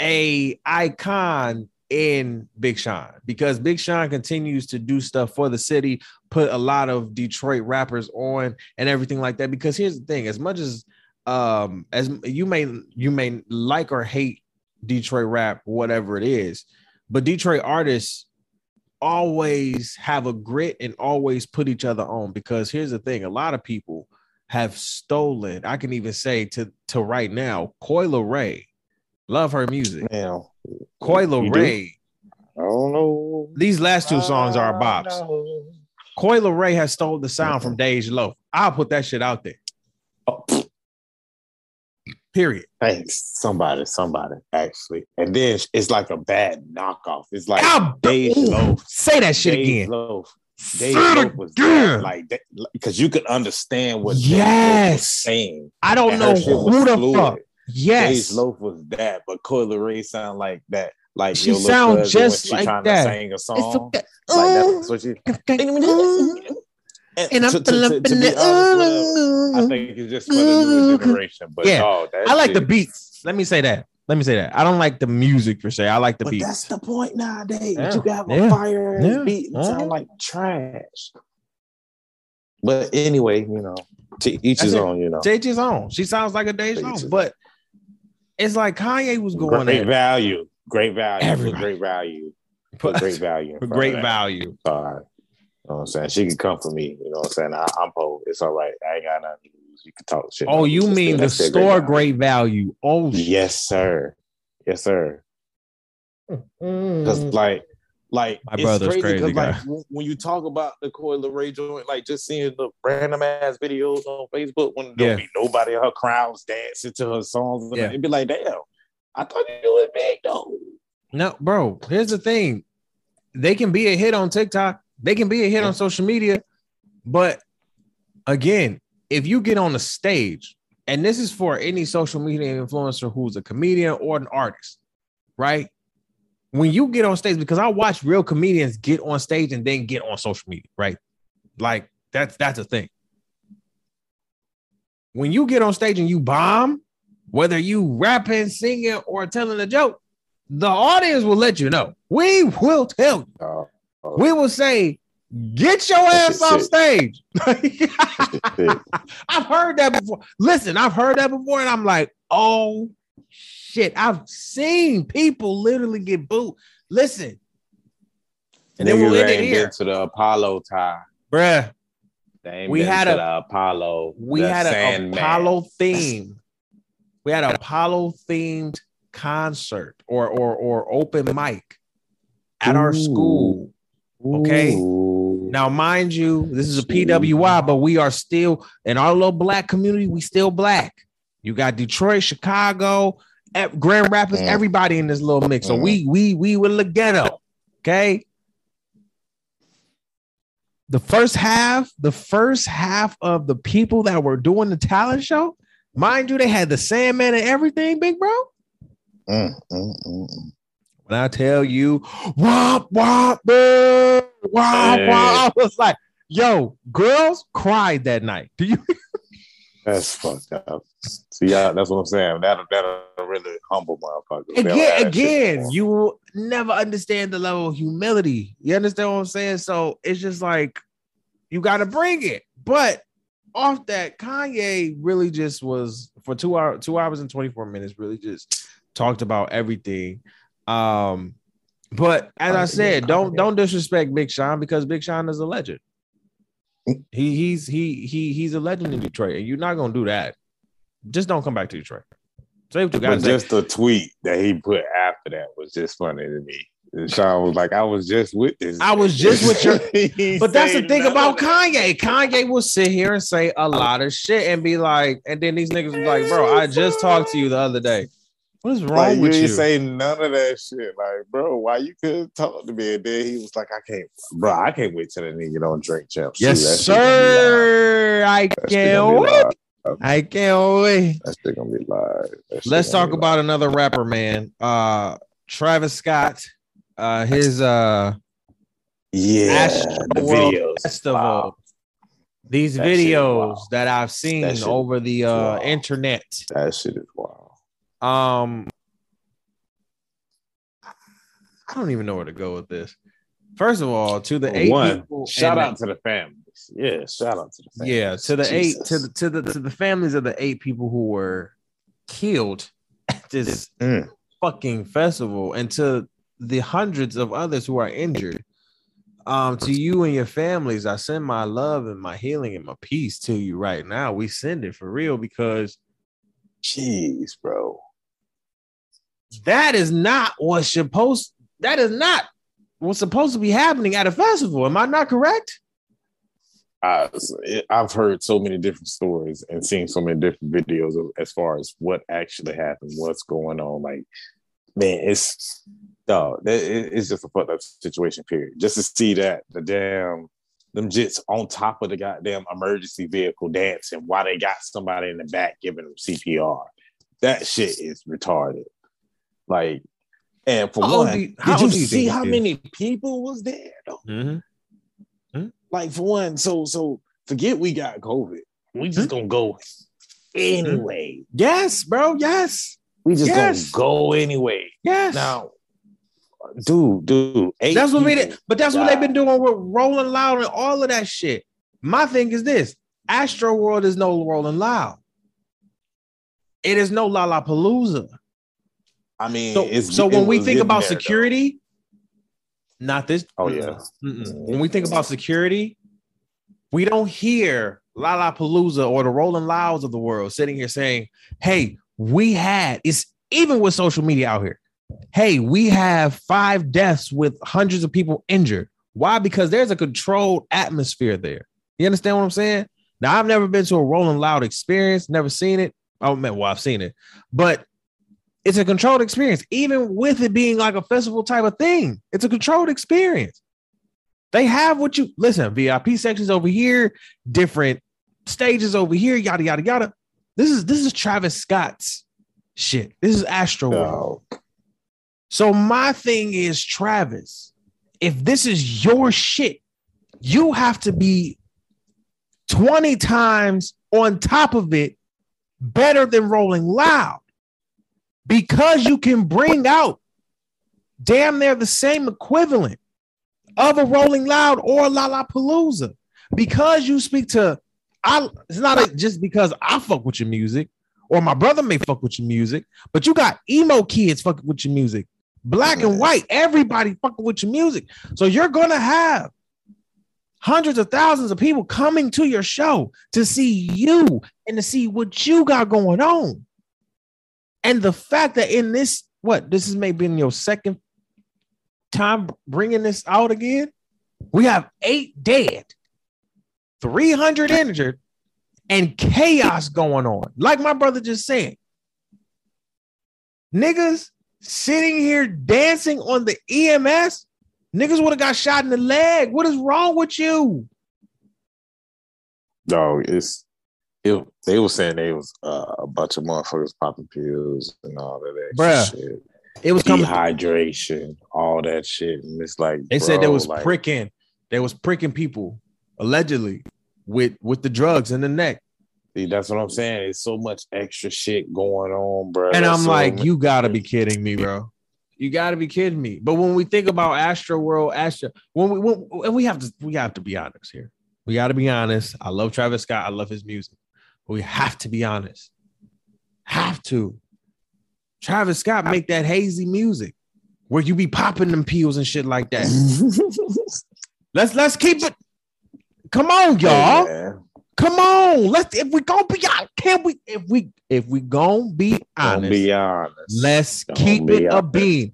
Speaker 2: a icon in Big Sean because Big Sean continues to do stuff for the city, put a lot of Detroit rappers on and everything like that. Because here's the thing: as much as um as you may you may like or hate Detroit rap, whatever it is, but Detroit artists always have a grit and always put each other on. Because here's the thing: a lot of people have stolen. I can even say to to right now, Coi Leray, love her music.
Speaker 1: Now,
Speaker 2: Coil
Speaker 1: You do?
Speaker 2: Ray
Speaker 1: I don't know.
Speaker 2: These last two songs are bops. Coi Leray has stole the sound from Dej Loaf. I'll put that shit out there.
Speaker 1: Oh,
Speaker 2: Period.
Speaker 1: thanks, somebody, somebody, actually. And then it's like a bad knockoff. It's like
Speaker 2: Ah,
Speaker 1: Dej Loaf.
Speaker 2: Say that shit
Speaker 1: Dej
Speaker 2: again.
Speaker 1: Loaf.
Speaker 2: It
Speaker 1: Loaf was that, like because you could understand what
Speaker 2: Yes.
Speaker 1: was saying.
Speaker 2: I don't know who the
Speaker 1: fluid.
Speaker 2: fuck. Yes.
Speaker 1: Dej Loaf was that, but Coi Leray sound like that. Like
Speaker 2: She sound just like
Speaker 1: trying
Speaker 2: that.
Speaker 1: to sing a
Speaker 2: It's
Speaker 1: song.
Speaker 2: okay.
Speaker 1: Like that's what she.
Speaker 2: And I'm
Speaker 1: to, to, to, to be honest I think it's just for the newer generation. But
Speaker 2: Yeah.
Speaker 1: that
Speaker 2: I like the beats. Let me say that. Let me say that. I don't like the music per se. I like the
Speaker 1: But
Speaker 2: beats.
Speaker 1: that's the point nowadays.
Speaker 2: Yeah.
Speaker 1: You got
Speaker 2: Yeah.
Speaker 1: a fire
Speaker 2: Yeah.
Speaker 1: beat and sound like trash. But anyway, you know, to each
Speaker 2: That's
Speaker 1: his
Speaker 2: it.
Speaker 1: own. You know,
Speaker 2: Take his own. She sounds like a Loaf,
Speaker 1: his
Speaker 2: but it's like Kanye was going
Speaker 1: great
Speaker 2: at
Speaker 1: value, great value,
Speaker 2: Everybody.
Speaker 1: great value, put great value, in
Speaker 2: for
Speaker 1: front
Speaker 2: great
Speaker 1: that.
Speaker 2: value.
Speaker 1: Sorry. You know what I'm saying? She can come for me. You know what I'm saying? I, I'm poor. It's all right. I ain't got nothing to lose. You can talk shit.
Speaker 2: Oh, you mean the store
Speaker 1: value.
Speaker 2: great value? Oh.
Speaker 1: Yes, sir. Yes, sir. Mm. Because like, like
Speaker 2: My
Speaker 1: it's
Speaker 2: brother's
Speaker 1: crazy
Speaker 2: crazy
Speaker 1: 'cause, like when- you talk about the Coi Leray joint, like just seeing the random ass videos on Facebook when there
Speaker 2: Yeah.
Speaker 1: be nobody in her crowds dancing to her songs, and
Speaker 2: Yeah.
Speaker 1: it'd be like, damn, I thought you was big though.
Speaker 2: No, bro. Here's the thing: they can be a hit on TikTok. They can be a hit on social media, but again, if you get on the stage, and this is for any social media influencer who's a comedian or an artist, right? When you get on stage, because I watch real comedians get on stage and then get on social media, right? Like that's that's a thing. When you get on stage and you bomb, whether you rapping, singing, or telling a joke, the audience will let you know. We will tell you.
Speaker 1: Uh,
Speaker 2: We will say, get your ass off stage. I've heard that before. Listen, I've heard that before, and I'm like, oh shit. I've seen people literally get booed. Listen. And then we'll
Speaker 1: Niggas
Speaker 2: end it here.
Speaker 1: to the Apollo tie.
Speaker 2: Bruh. We had a-
Speaker 1: Apollo.
Speaker 2: We had an Apollo theme. We had an Apollo themed concert or or or open mic at our school. okay?
Speaker 1: Ooh.
Speaker 2: Now, mind you, this is a PWI, but we are still in our little black community. We still black. You got Detroit, Chicago, Grand Rapids, everybody in this little mix. So we we we were the ghetto. Okay. The first half, the first half of the people that were doing the talent show, mind you, they had the Sandman and everything, big bro.
Speaker 1: Mm, mm, mm, mm.
Speaker 2: When I tell you, wop, wop, boo, wop,
Speaker 1: Hey.
Speaker 2: wop, I was like, yo, girls cried that night. Do you?
Speaker 1: That's fucked up. See, yeah, that's what I'm saying. That that'll really humble motherfuckers. They
Speaker 2: Again, again, you will never understand the level of humility. You understand what I'm saying? So it's just like you got to bring it. But off that, Kanye really just was for two hours, two hours and 24 minutes, really just talked about everything. Um, but as I
Speaker 1: Kanye,
Speaker 2: said, don't don't disrespect Big Sean because Big Sean is a legend. He he's he he he's a legend in Detroit, and you're not gonna do that. Just don't come back to Detroit. Say what you
Speaker 1: But
Speaker 2: gotta
Speaker 1: just the tweet that he put after that was just funny to me. And Sean was like, "I was just with this.
Speaker 2: I was just with your- But that's the thing about. Kanye. Kanye will sit here and say a lot of shit and be like, and then these niggas be like, bro, I just talked to you the other day. What is wrong
Speaker 1: Like you
Speaker 2: with you?
Speaker 1: ain't say none of that shit. Like, bro, why you couldn't talk to me? And then he was like, I can't, bro, I can't wait till the nigga don't drink champs.
Speaker 2: yes, sir. I can't wait. I can't wait.
Speaker 1: That shit gonna be live. That shit
Speaker 2: Let's talk about another rapper, man. Uh Travis Scott. Uh his uh
Speaker 1: yeah,
Speaker 2: Astro
Speaker 1: the
Speaker 2: World
Speaker 1: videos.
Speaker 2: festival.
Speaker 1: Wow.
Speaker 2: These
Speaker 1: That
Speaker 2: videos that I've seen
Speaker 1: That
Speaker 2: over the uh
Speaker 1: wild.
Speaker 2: internet.
Speaker 1: That shit is wild.
Speaker 2: Um, I don't even know where to go with this. First of all, to the eight
Speaker 1: One,
Speaker 2: people,
Speaker 1: shout out to the families. Yeah, shout out to the families.
Speaker 2: yeah, to the eight, to the to the to the families of the eight people who were killed at this
Speaker 1: Mm.
Speaker 2: fucking festival, and to the hundreds of others who are injured. Um, to you and your families, I send my love and my healing and my peace to you right now. We send it for real because
Speaker 1: Jeez, bro.
Speaker 2: That is not what's supposed that is not what's supposed to be happening at a festival. Am I not correct?
Speaker 1: I, I've heard so many different stories and seen so many different videos of, as far as what actually happened, what's going on. Like, man, it's dog. It's just a fucked up situation. Period. Just to see that the damn them jits on top of the goddamn emergency vehicle dancing while they got somebody in the back giving them CPR. That shit is retarded. Like, and for
Speaker 2: How
Speaker 1: one,
Speaker 2: do you-
Speaker 1: did you see
Speaker 2: think
Speaker 1: how
Speaker 2: this
Speaker 1: many people was there? Though?
Speaker 2: Mm-hmm. mm-hmm.
Speaker 1: Like for one, so so forget we got COVID. We just mm-hmm. gonna go anyway. Mm-hmm.
Speaker 2: Yes, bro. Yes.
Speaker 1: We just
Speaker 2: Yes.
Speaker 1: gonna go anyway.
Speaker 2: Yes.
Speaker 1: Now, dude, dude, eight
Speaker 2: that's what we
Speaker 1: people
Speaker 2: did. But that's what they've been doing with Rolling Loud and all of that shit. My thing is this Astroworld is no Rolling Loud. It is no Lollapalooza.
Speaker 1: I mean,
Speaker 2: So, so when we think about
Speaker 1: there, though.
Speaker 2: security, not this.
Speaker 1: Oh, yeah.
Speaker 2: Mm-mm. When we think about security, we don't hear Lollapalooza or the Rolling Louds of the world sitting here saying, "Hey, we had it's even with social media out here. Hey, we have five deaths with hundreds of people injured. Why? Because there's a controlled atmosphere there. You understand what I'm saying? Now, I've never been to a Rolling Loud experience, never seen it. Oh man, well, I've seen it, but it's a controlled experience, even with it being like a festival type of thing. It's a controlled experience. They have what you listen, VIP sections over here, different stages over here, yada yada yada. This is this is Travis Scott's shit. This is
Speaker 1: Astroworld.
Speaker 2: So my thing is, Travis, if this is your shit, you have to be 20 times on top of it better than Rolling Loud because you can bring out damn near the same equivalent of a Rolling Loud or Lollapalooza because you speak to I it's not a- just because I fuck with your music or my brother may fuck with your music, but you got emo kids fucking with your music, black and white, everybody fucking with your music. So you're gonna have hundreds of thousands of people coming to your show to see you and to see what you got going on. And the fact that in this, what this is maybe in your second time bringing this out again, we have eight dead, 300 injured, and chaos going on. Like my brother just said, niggas sitting here dancing on the EMS, niggas would have got shot in the leg. What is wrong with you?
Speaker 1: Dog, it's it, they were saying they was uh, a bunch of motherfuckers popping pills and all that extra
Speaker 2: Bruh,
Speaker 1: shit.
Speaker 2: It was coming.
Speaker 1: Dehydration, all that shit. And it's like
Speaker 2: They said they was
Speaker 1: like,
Speaker 2: pricking. They was pricking people allegedly with with the drugs in the neck.
Speaker 1: see, that's what I'm saying. It's so much extra shit going on, bro.
Speaker 2: And I'm
Speaker 1: so
Speaker 2: like,
Speaker 1: much-
Speaker 2: you gotta be kidding me, bro. You gotta be kidding me. But when we think about Astroworld, Astro, when we when, and we have to we have to be honest here. We gotta be honest. I love Travis Scott. I love his music. We have to be honest. Have to. Travis Scott make that hazy music where you be popping them pills and shit like that. let's let's keep it. Come on, y'all.
Speaker 1: Man.
Speaker 2: Come on. Let's if we gonna be honest, can we if we if we gonna be honest,
Speaker 1: be honest.
Speaker 2: let's
Speaker 1: Don't
Speaker 2: keep
Speaker 1: be
Speaker 2: it a
Speaker 1: honest.
Speaker 2: bean.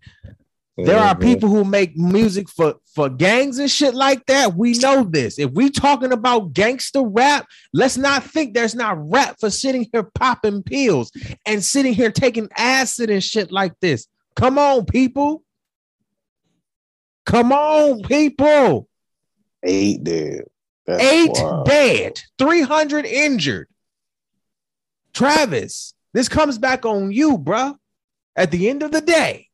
Speaker 2: There are
Speaker 1: Mhm.
Speaker 2: people who make music for for gangs and shit like that. We know this. If we talking about gangster rap, let's not think there's not rap for sitting here popping pills and sitting here taking acid and shit like this. Come on, people. Come on, people.
Speaker 1: eight dead. That's
Speaker 2: Eight
Speaker 1: wild.
Speaker 2: dead, 300 injured. Travis, this comes back on you, bruh. At the end of the day,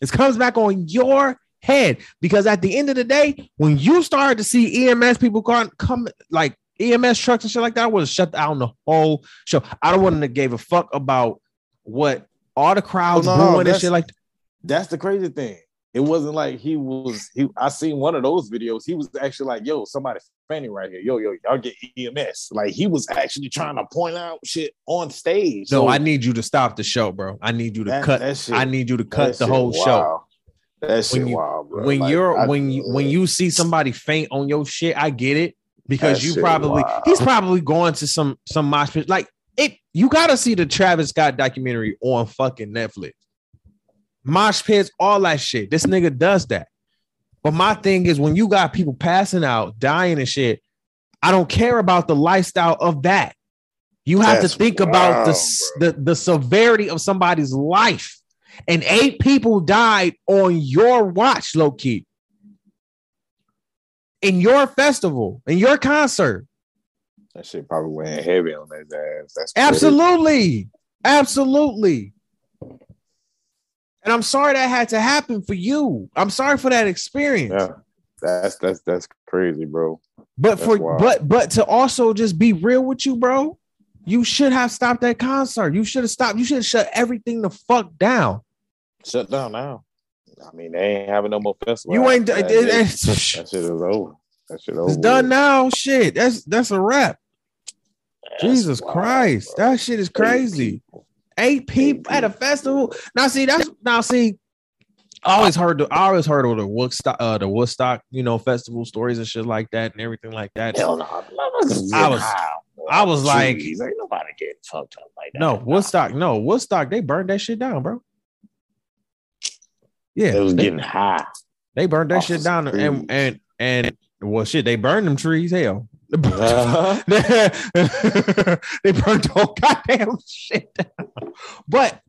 Speaker 2: this comes back on your head because at the end of the day, when you started to see EMS people come, come like EMS trucks and shit like that, I would have shut down the whole show. I don't want to give a fuck about what all the crowds
Speaker 1: Oh, no, no,
Speaker 2: and shit like
Speaker 1: That's the crazy thing. It wasn't like he was. He I seen one of those videos. He was actually like, "Yo, somebody fainting right here. Yo, yo, y'all get EMS." Like he was actually trying to point out shit on stage.
Speaker 2: No,
Speaker 1: So
Speaker 2: I need you to stop the show, bro. I need you to
Speaker 1: that-
Speaker 2: cut.
Speaker 1: that shit-
Speaker 2: I need you to
Speaker 1: that
Speaker 2: cut the
Speaker 1: shit
Speaker 2: whole show.
Speaker 1: wild. That shit
Speaker 2: When you-
Speaker 1: wild, bro.
Speaker 2: when
Speaker 1: Like,
Speaker 2: you're
Speaker 1: I-
Speaker 2: when you when you see somebody faint on your shit, I get it because you probably
Speaker 1: wild.
Speaker 2: he's probably going to some some mosh pit. Like it, you gotta see the Travis Scott documentary on fucking Netflix. Mosh pits, all that shit. This nigga does that. But my thing is when you got people passing out, dying and shit, I don't care about the lifestyle of that. You have
Speaker 1: That's
Speaker 2: to think about the,
Speaker 1: wild,
Speaker 2: the the severity of somebody's life. And eight people died on your watch, low key. In your festival, in your concert.
Speaker 1: That shit probably went heavy on his ass. That's crazy.
Speaker 2: Absolutely. And I'm sorry that had to happen for you. I'm sorry for that experience.
Speaker 1: Yeah, that's that's that's crazy, bro.
Speaker 2: But
Speaker 1: That's
Speaker 2: for
Speaker 1: wild.
Speaker 2: but but to also just be real with you, bro, you should have stopped that concert. You should have stopped. You should have shut everything the fuck down.
Speaker 1: Shut down now. I mean, they ain't having no more festival.
Speaker 2: You ain't
Speaker 1: after
Speaker 2: it-
Speaker 1: that.
Speaker 2: it-
Speaker 1: That shit is over. That shit over.
Speaker 2: it's done now. Shit. That's that's a wrap.
Speaker 1: That's
Speaker 2: Jesus
Speaker 1: wild,
Speaker 2: Christ.
Speaker 1: bro.
Speaker 2: That shit is
Speaker 1: Eight
Speaker 2: crazy. Eight people at a festival. Now see that's now see. I always heard the I always heard of the Woodstock, uh, the Woodstock, you know, festival stories and shit like that and everything like that.
Speaker 1: Hell no.
Speaker 2: I was- I was like-
Speaker 1: trees. ain't nobody getting fucked up like that.
Speaker 2: No, Woodstock, no, Woodstock, they burned that shit down, bro. Yeah,
Speaker 1: It was
Speaker 2: they,
Speaker 1: getting high.
Speaker 2: they burned that shit down and and and well shit, they burned them trees, hell.
Speaker 1: Uh-huh.
Speaker 2: they burnt the whole goddamn shit down. But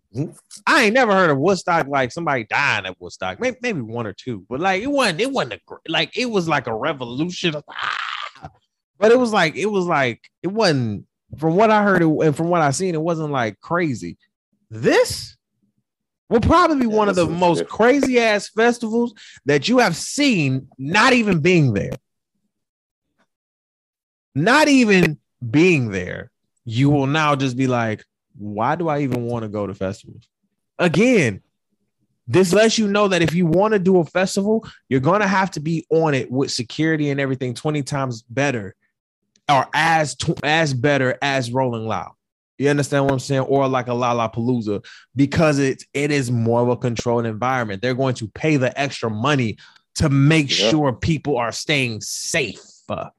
Speaker 2: I ain't never heard of Woodstock like somebody dying at Woodstock. Maybe maybe one or two, but like it wasn't it wasn't a like it was like a revolution. Of, ah! But it was like it was like it wasn't from what I heard it, and from what I seen, it wasn't like crazy. This will probably be
Speaker 1: Yeah,
Speaker 2: one of the most crazy ass festivals that you have seen, not even being there. Not even being there, you will now just be like, why do I even want to go to festivals? Again, this lets you know that if you want to do a festival, you're going to have to be on it with security and everything 20 times better or as tw- as better as Rolling Loud. You understand what I'm saying? Or like a Lollapalooza because it it is more of a controlled environment. They're going to pay the extra money to make
Speaker 1: Yeah.
Speaker 2: sure people are staying safe. Uh,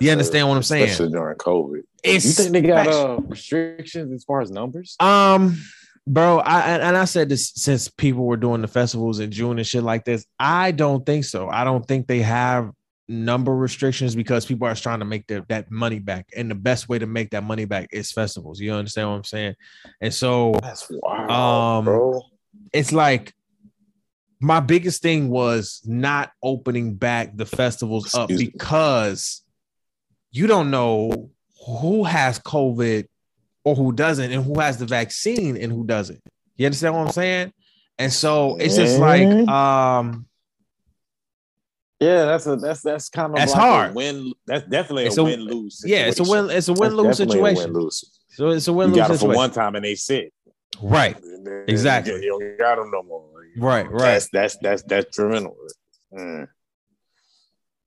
Speaker 2: You understand what I'm saying?
Speaker 1: Especially during COVID.
Speaker 2: It's
Speaker 3: You think they got uh restrictions as far as numbers?
Speaker 2: Um, bro, I and, I said this since people were doing the festivals in June and shit like this. I don't think so. I don't think they have number restrictions because people are trying to make their, that money back, and the best way to make that money back is festivals. You understand what I'm saying? And so
Speaker 1: That's wild,
Speaker 2: Um,
Speaker 1: bro.
Speaker 2: it's like my biggest thing was not opening back the festivals up
Speaker 1: Excuse me.
Speaker 2: because you don't know who has COVID or who doesn't, and who has the vaccine and who doesn't. You understand what I'm saying? And so it's just like, um,
Speaker 3: Yeah, that's a that's that's kind of
Speaker 2: That's
Speaker 3: like
Speaker 2: hard.
Speaker 1: A win. That's definitely
Speaker 2: It's
Speaker 1: a
Speaker 2: a-
Speaker 1: win lose.
Speaker 2: yeah, it's a win, it's a win lose situation.
Speaker 1: lose.
Speaker 2: So it's a win
Speaker 1: You
Speaker 2: lose
Speaker 1: got it for
Speaker 2: situation.
Speaker 1: one time and they sit.
Speaker 2: Right, Exactly.
Speaker 1: You don't got them no more.
Speaker 2: right, right.
Speaker 1: That's that's that's that's criminal. Mm.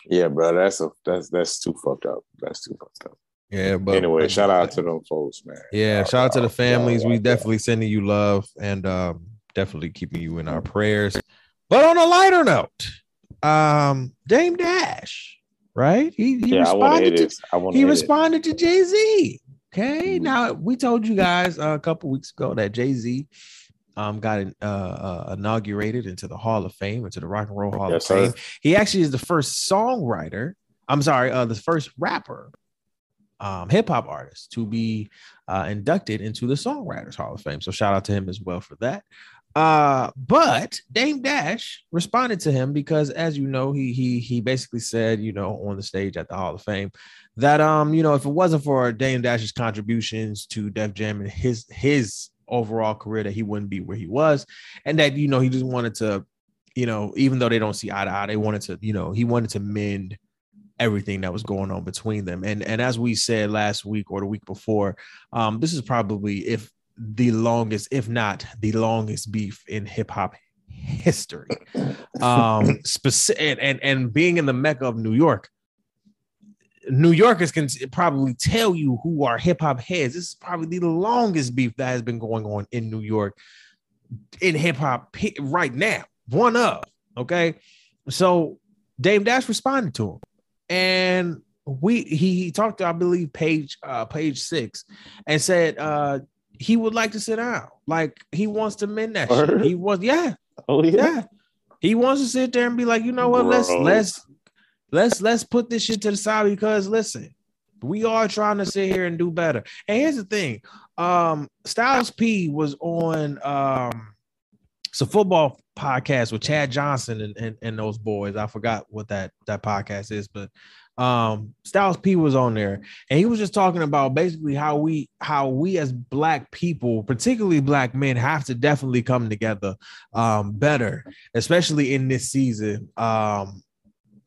Speaker 1: Yeah, bro. That's a that's that's too fucked up. That's too fucked up.
Speaker 2: Yeah, but
Speaker 1: anyway,
Speaker 2: but-
Speaker 1: shout out to them folks, man.
Speaker 2: Yeah, shout out to the families. We definitely sending you love and um, definitely keeping you in our prayers. But on a lighter note, um, Dame Dash, right? He he
Speaker 1: Yeah,
Speaker 2: responded to. He responded to Jay Z. Okay,
Speaker 1: Mhm.
Speaker 2: now we told you guys uh, a couple weeks ago that Jay Z um got uh, uh, inaugurated into the Hall of Fame, into the Rock and Roll Hall
Speaker 1: Yes,
Speaker 2: of Fame.
Speaker 1: sir.
Speaker 2: He actually is the first songwriter. I'm sorry, uh, the first rapper, um, hip hop artist to be uh, inducted into the Songwriters Hall of Fame. So shout out to him as well for that. Uh, but Dame Dash responded to him because, as you know, he he he basically said, you know, on the stage at the Hall of Fame that um, you know, if it wasn't for Dame Dash's contributions to Def Jam and his his overall career, that he wouldn't be where he was, and that you know he just wanted to, you know, even though they don't see eye to eye, they wanted to, you know, he wanted to mend everything that was going on between them. And and as we said last week or the week before, um, this is probably if the longest, if not the longest beef in hip hop history. Um, specific and, and and being in the mecca of New York. New Yorkers can probably tell you who are hip hop heads. This is probably the longest beef that has been going on in New York in hip hop right now. One of okay. So Dame Dash responded to him, and we he, he talked to I believe page uh page six and said uh he would like to sit down. Like he wants to mend that. He was yeah
Speaker 1: Oh yeah.
Speaker 2: yeah. He wants to sit there and be like, you know what?
Speaker 1: Bro.
Speaker 2: let's let's let's let's put this shit to the side because listen, we are trying to sit here and do better. And here's the thing: um, Styles P was on um, it's a football podcast with Chad Johnson and, and and those boys. I forgot what that that podcast is, but um, Styles P was on there, and he was just talking about basically how we how we as black people, particularly black men, have to definitely come together um, better, especially in this season. Um,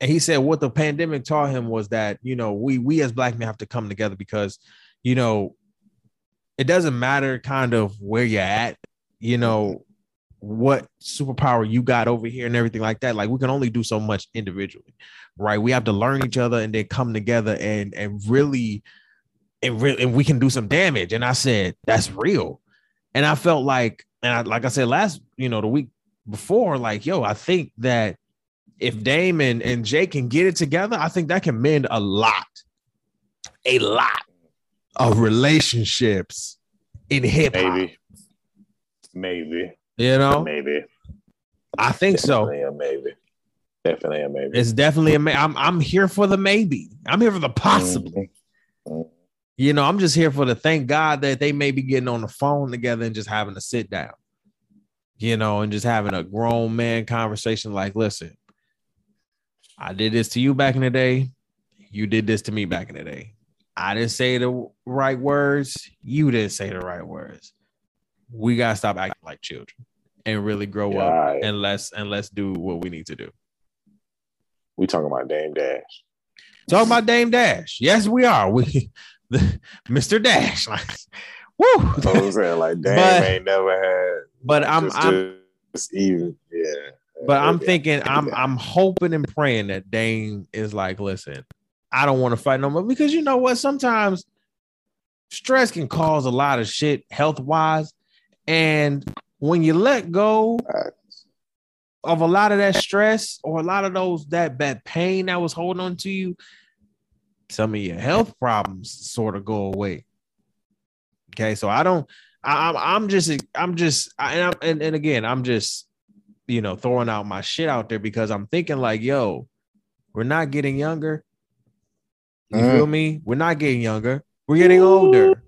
Speaker 2: and he said what the pandemic taught him was that you know we we as black men have to come together because you know it doesn't matter kind of where you're at, you know what superpower you got over here and everything like that. Like we can only do so much individually, right? We have to learn each other and then come together and and really and really and we can do some damage. And I said that's real, and I felt like and I, like I said last you know the week before, like yo, I think that if Dame and, and Jay can get it together, I think that can mend a lot, a lot of relationships in hip hop.
Speaker 1: Maybe. Maybe.
Speaker 2: You know,
Speaker 1: Maybe.
Speaker 2: I think so.
Speaker 1: Definitely a maybe. Definitely a maybe.
Speaker 2: It's definitely a may- I'm I'm here for the maybe. I'm here for the possible.
Speaker 1: Mhm.
Speaker 2: You know, I'm just here for the thank God that they may be getting on the phone together and just having a sit down. You know, and just having a grown man conversation like, listen, I did this to you back in the day. You did this to me back in the day. I didn't say the right words. You didn't say the right words. We gotta stop acting like children and really grow up
Speaker 1: Right.
Speaker 2: and let's and let's do what we need to do.
Speaker 1: We talking about Dame Dash.
Speaker 2: Talk about Dame Dash. Yes, we are. We the, Mr. Dash. Like, woo.
Speaker 1: You I'm saying? Like Dame
Speaker 2: But-
Speaker 1: ain't never had
Speaker 2: But I'm
Speaker 1: just,
Speaker 2: I'm
Speaker 1: just even. Yeah.
Speaker 2: But I'm thinking I'm I'm hoping and praying that Dame is like, listen, I don't want to fight no more because you know what? Sometimes stress can cause a lot of shit health wise, and when you let go of a lot of that stress or a lot of those that that pain that was holding on to you, some of your health problems sort of go away. Okay, so I don't. I, I'm I'm just I'm just I, and, I'm, and and again I'm just you know throwing out my shit out there because I'm thinking like yo, we're not getting younger. You
Speaker 1: Mm.
Speaker 2: feel me? We're not getting younger. We're getting older.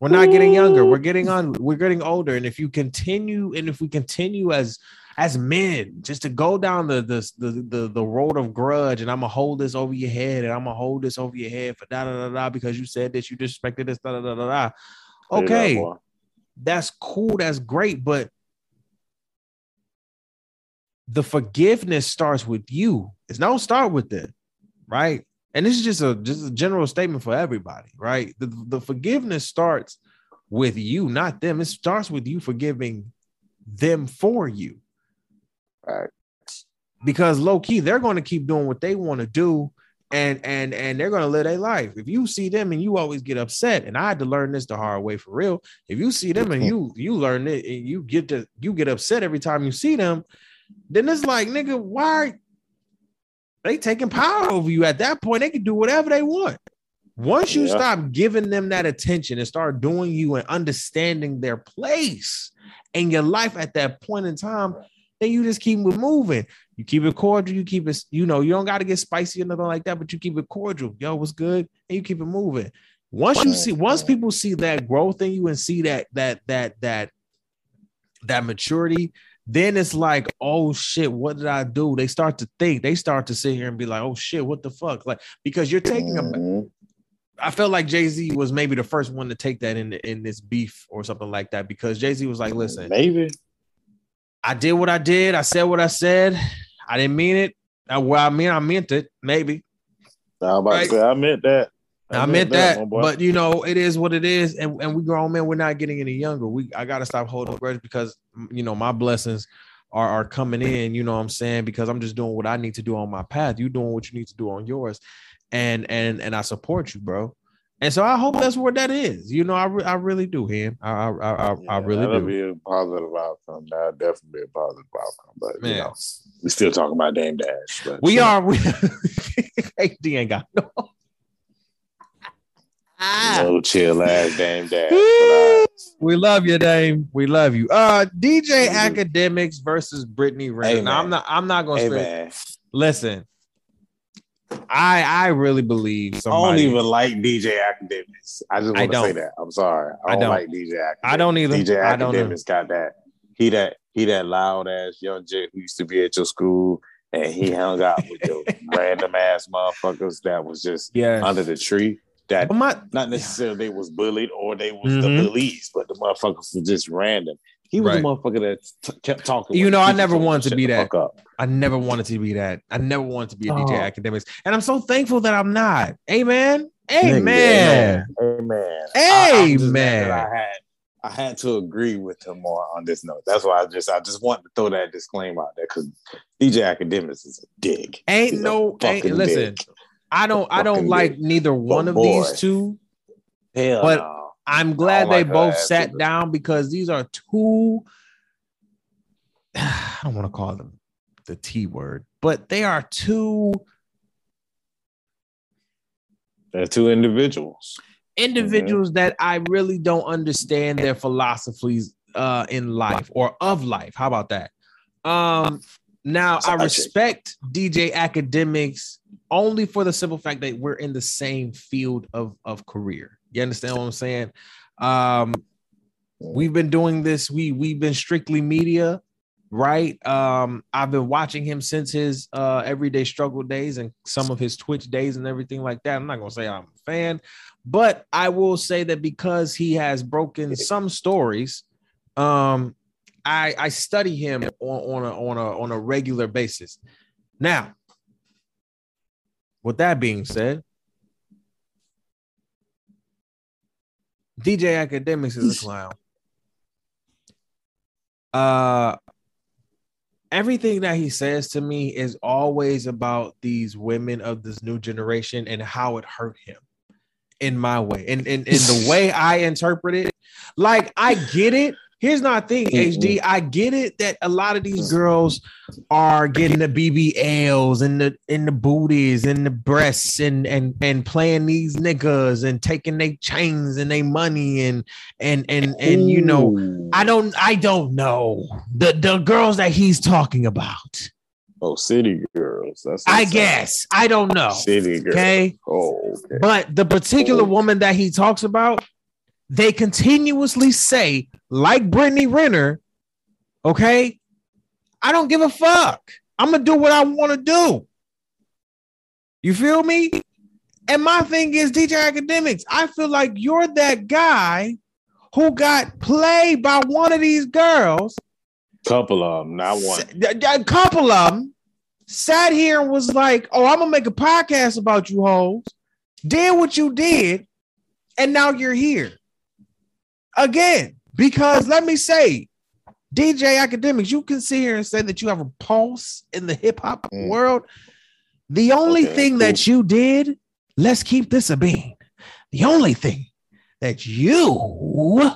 Speaker 2: We're not getting younger. We're getting on. We're getting older. And if you continue, and if we continue as as men, just to go down the the the the, the road of grudge, and I'm gonna hold this over your head, and I'm gonna hold this over your head for da da da da because you said this, you disrespected this, da da da da da. Okay, that's cool. That's great, but the forgiveness starts with you. It's don't start with them, right? And this is just a just a general statement for everybody, right? The, the forgiveness starts with you, not them. It starts with you forgiving them for you.
Speaker 1: Right.
Speaker 2: Because low key, they're going to keep doing what they want to do, and and and they're going to live their life. If you see them and you always get upset, and I had to learn this the hard way for real. If you see them and mm-hmm. you you learn it and you get to you get upset every time you see them, then it's like nigga, why are they taking power over you? At that point, they can do whatever they want. Once you
Speaker 1: Yeah.
Speaker 2: stop giving them that attention and start doing you and understanding their place in your life at that point in time, then you just keep moving. You keep it cordial. You keep it, you know, you don't got to get spicy or nothing like that, but you keep it cordial. Yo, what's good? And you keep it moving. Once you see, once people see that growth in you and see that that that that that maturity, then it's like, oh shit, what did I do? They start to think, they start to sit here and be like, oh shit, what the fuck? Like, because you're taking a
Speaker 1: Mhm.
Speaker 2: I felt like Jay Z was maybe the first one to take that in in this beef or something like that because Jay Z was like, "Listen,
Speaker 1: Maybe.
Speaker 2: I did what I did. I said what I said. I didn't mean it. Uh, well, I mean, I meant it. Maybe
Speaker 1: I
Speaker 2: Right.
Speaker 1: say I meant that.
Speaker 2: I, meant that.
Speaker 1: boy.
Speaker 2: but you know, it is what it is. And and we grown men, we're not getting any younger. We I gotta stop holding grudge because you know my blessings are are coming in. You know what I'm saying? Because I'm just doing what I need to do on my path. You doing what you need to do on yours, and and and I support you, bro. And so I hope that's where that is. You know, I, re- I really do, him. I I I, I, I really
Speaker 1: that'll
Speaker 2: do.
Speaker 1: be a positive outcome. That'll definitely be a positive outcome. But you
Speaker 2: Man.
Speaker 1: know, we still talking about Dame Dash. But
Speaker 2: We
Speaker 1: you
Speaker 2: are. We, ain't got no. Ah.
Speaker 1: no chill ass Dame Dash. But, uh,
Speaker 2: We love you, Dame. We love you. Uh, DJ
Speaker 1: Mhm.
Speaker 2: Akademiks versus Brittany Renner.
Speaker 1: Hey,
Speaker 2: now, I'm not. I'm not gonna
Speaker 1: Hey
Speaker 2: spend.
Speaker 1: man,
Speaker 2: Listen, I I really believe
Speaker 1: I don't even like DJ Akademiks. I just
Speaker 2: I
Speaker 1: want to say that. I'm sorry. I
Speaker 2: I
Speaker 1: don't,
Speaker 2: don't.
Speaker 1: like DJ Akademiks.
Speaker 2: I don't either.
Speaker 1: DJ
Speaker 2: I don't.
Speaker 1: Akademiks got that. He that he that loud ass young jit who used to be at your school, and he hung out with your random ass motherfuckers that was just
Speaker 2: yeah.
Speaker 1: under the tree. That
Speaker 2: But my
Speaker 1: not necessarily they was bullied or they was
Speaker 2: Mhm.
Speaker 1: the bullies, but the motherfuckers were just random. He was
Speaker 2: Right.
Speaker 1: the motherfucker that t- kept talking.
Speaker 2: You know, I never wanted to be that. I never wanted to be that. I never wanted to be a DJ
Speaker 1: Oh.
Speaker 2: Akademiks, and I'm so thankful that I'm not. Amen.
Speaker 1: Nigga,
Speaker 2: Amen.
Speaker 1: Amen. I- I'm just mad
Speaker 2: Amen.
Speaker 1: I had I had to agree with him more on this note. That's why I just I just wanted to throw that disclaimer out there because DJ Akademiks is a dick.
Speaker 2: Ain't
Speaker 1: He's
Speaker 2: no. Ain't,
Speaker 1: fucking
Speaker 2: listen,
Speaker 1: dick.
Speaker 2: I don't. I don't like neither one of these two.
Speaker 1: Hell
Speaker 2: but-
Speaker 1: no.
Speaker 2: I'm glad they
Speaker 1: like
Speaker 2: both sat down because these are two. I don't want to call them the T word, but they are two
Speaker 1: They're two individuals.
Speaker 2: individuals that I really don't understand their philosophies uh in life or of life. How about that? Um now I respect DJ Akademiks only for the simple fact that we're in the same field of of career. You understand what I'm saying? Um we've been doing this. We we've been strictly media right? Um i've been watching him since his uh everyday struggle days and some of his twitch days and everything like that. I'm not gonna say i'm a fan but i will say that because he has broken some stories um i i study him on, on a on a on a regular basis. Now with that being said dj Akademiks is a clown. Uh everything that he says to me is always about these women of this new generation and how it hurt him in my way. And in, in, the way i interpret it like i get it here's my thing hd i get it that a lot of these girls are getting the bbls and the in the booties and the breasts and and and playing these niggas and taking their chains and their money and and and and you know I don't I don't know the the girls that he's talking about.
Speaker 1: Oh, city girls. That's
Speaker 2: I guess I don't know.
Speaker 1: City girls.
Speaker 2: Okay,
Speaker 1: Oh, okay.
Speaker 2: but the particular oh. woman that he talks about, they continuously say, like Brittany Renner, okay, I don't give a fuck. I'm gonna do what I want to do. You feel me? And my thing is, DJ Akademiks, I feel like you're that guy who got played by one of these girls
Speaker 1: Couple of them, not one.
Speaker 2: A couple of them sat here and was like, "Oh, I'm gonna make a podcast about you hoes." Did what you did, and now you're here again. Because let me say, DJ Akademiks, you can sit here and say that you have a pulse in the hip hop
Speaker 1: Mm.
Speaker 2: world. The only
Speaker 1: Okay,
Speaker 2: thing that you did, let's keep this a bean. The only thing that you,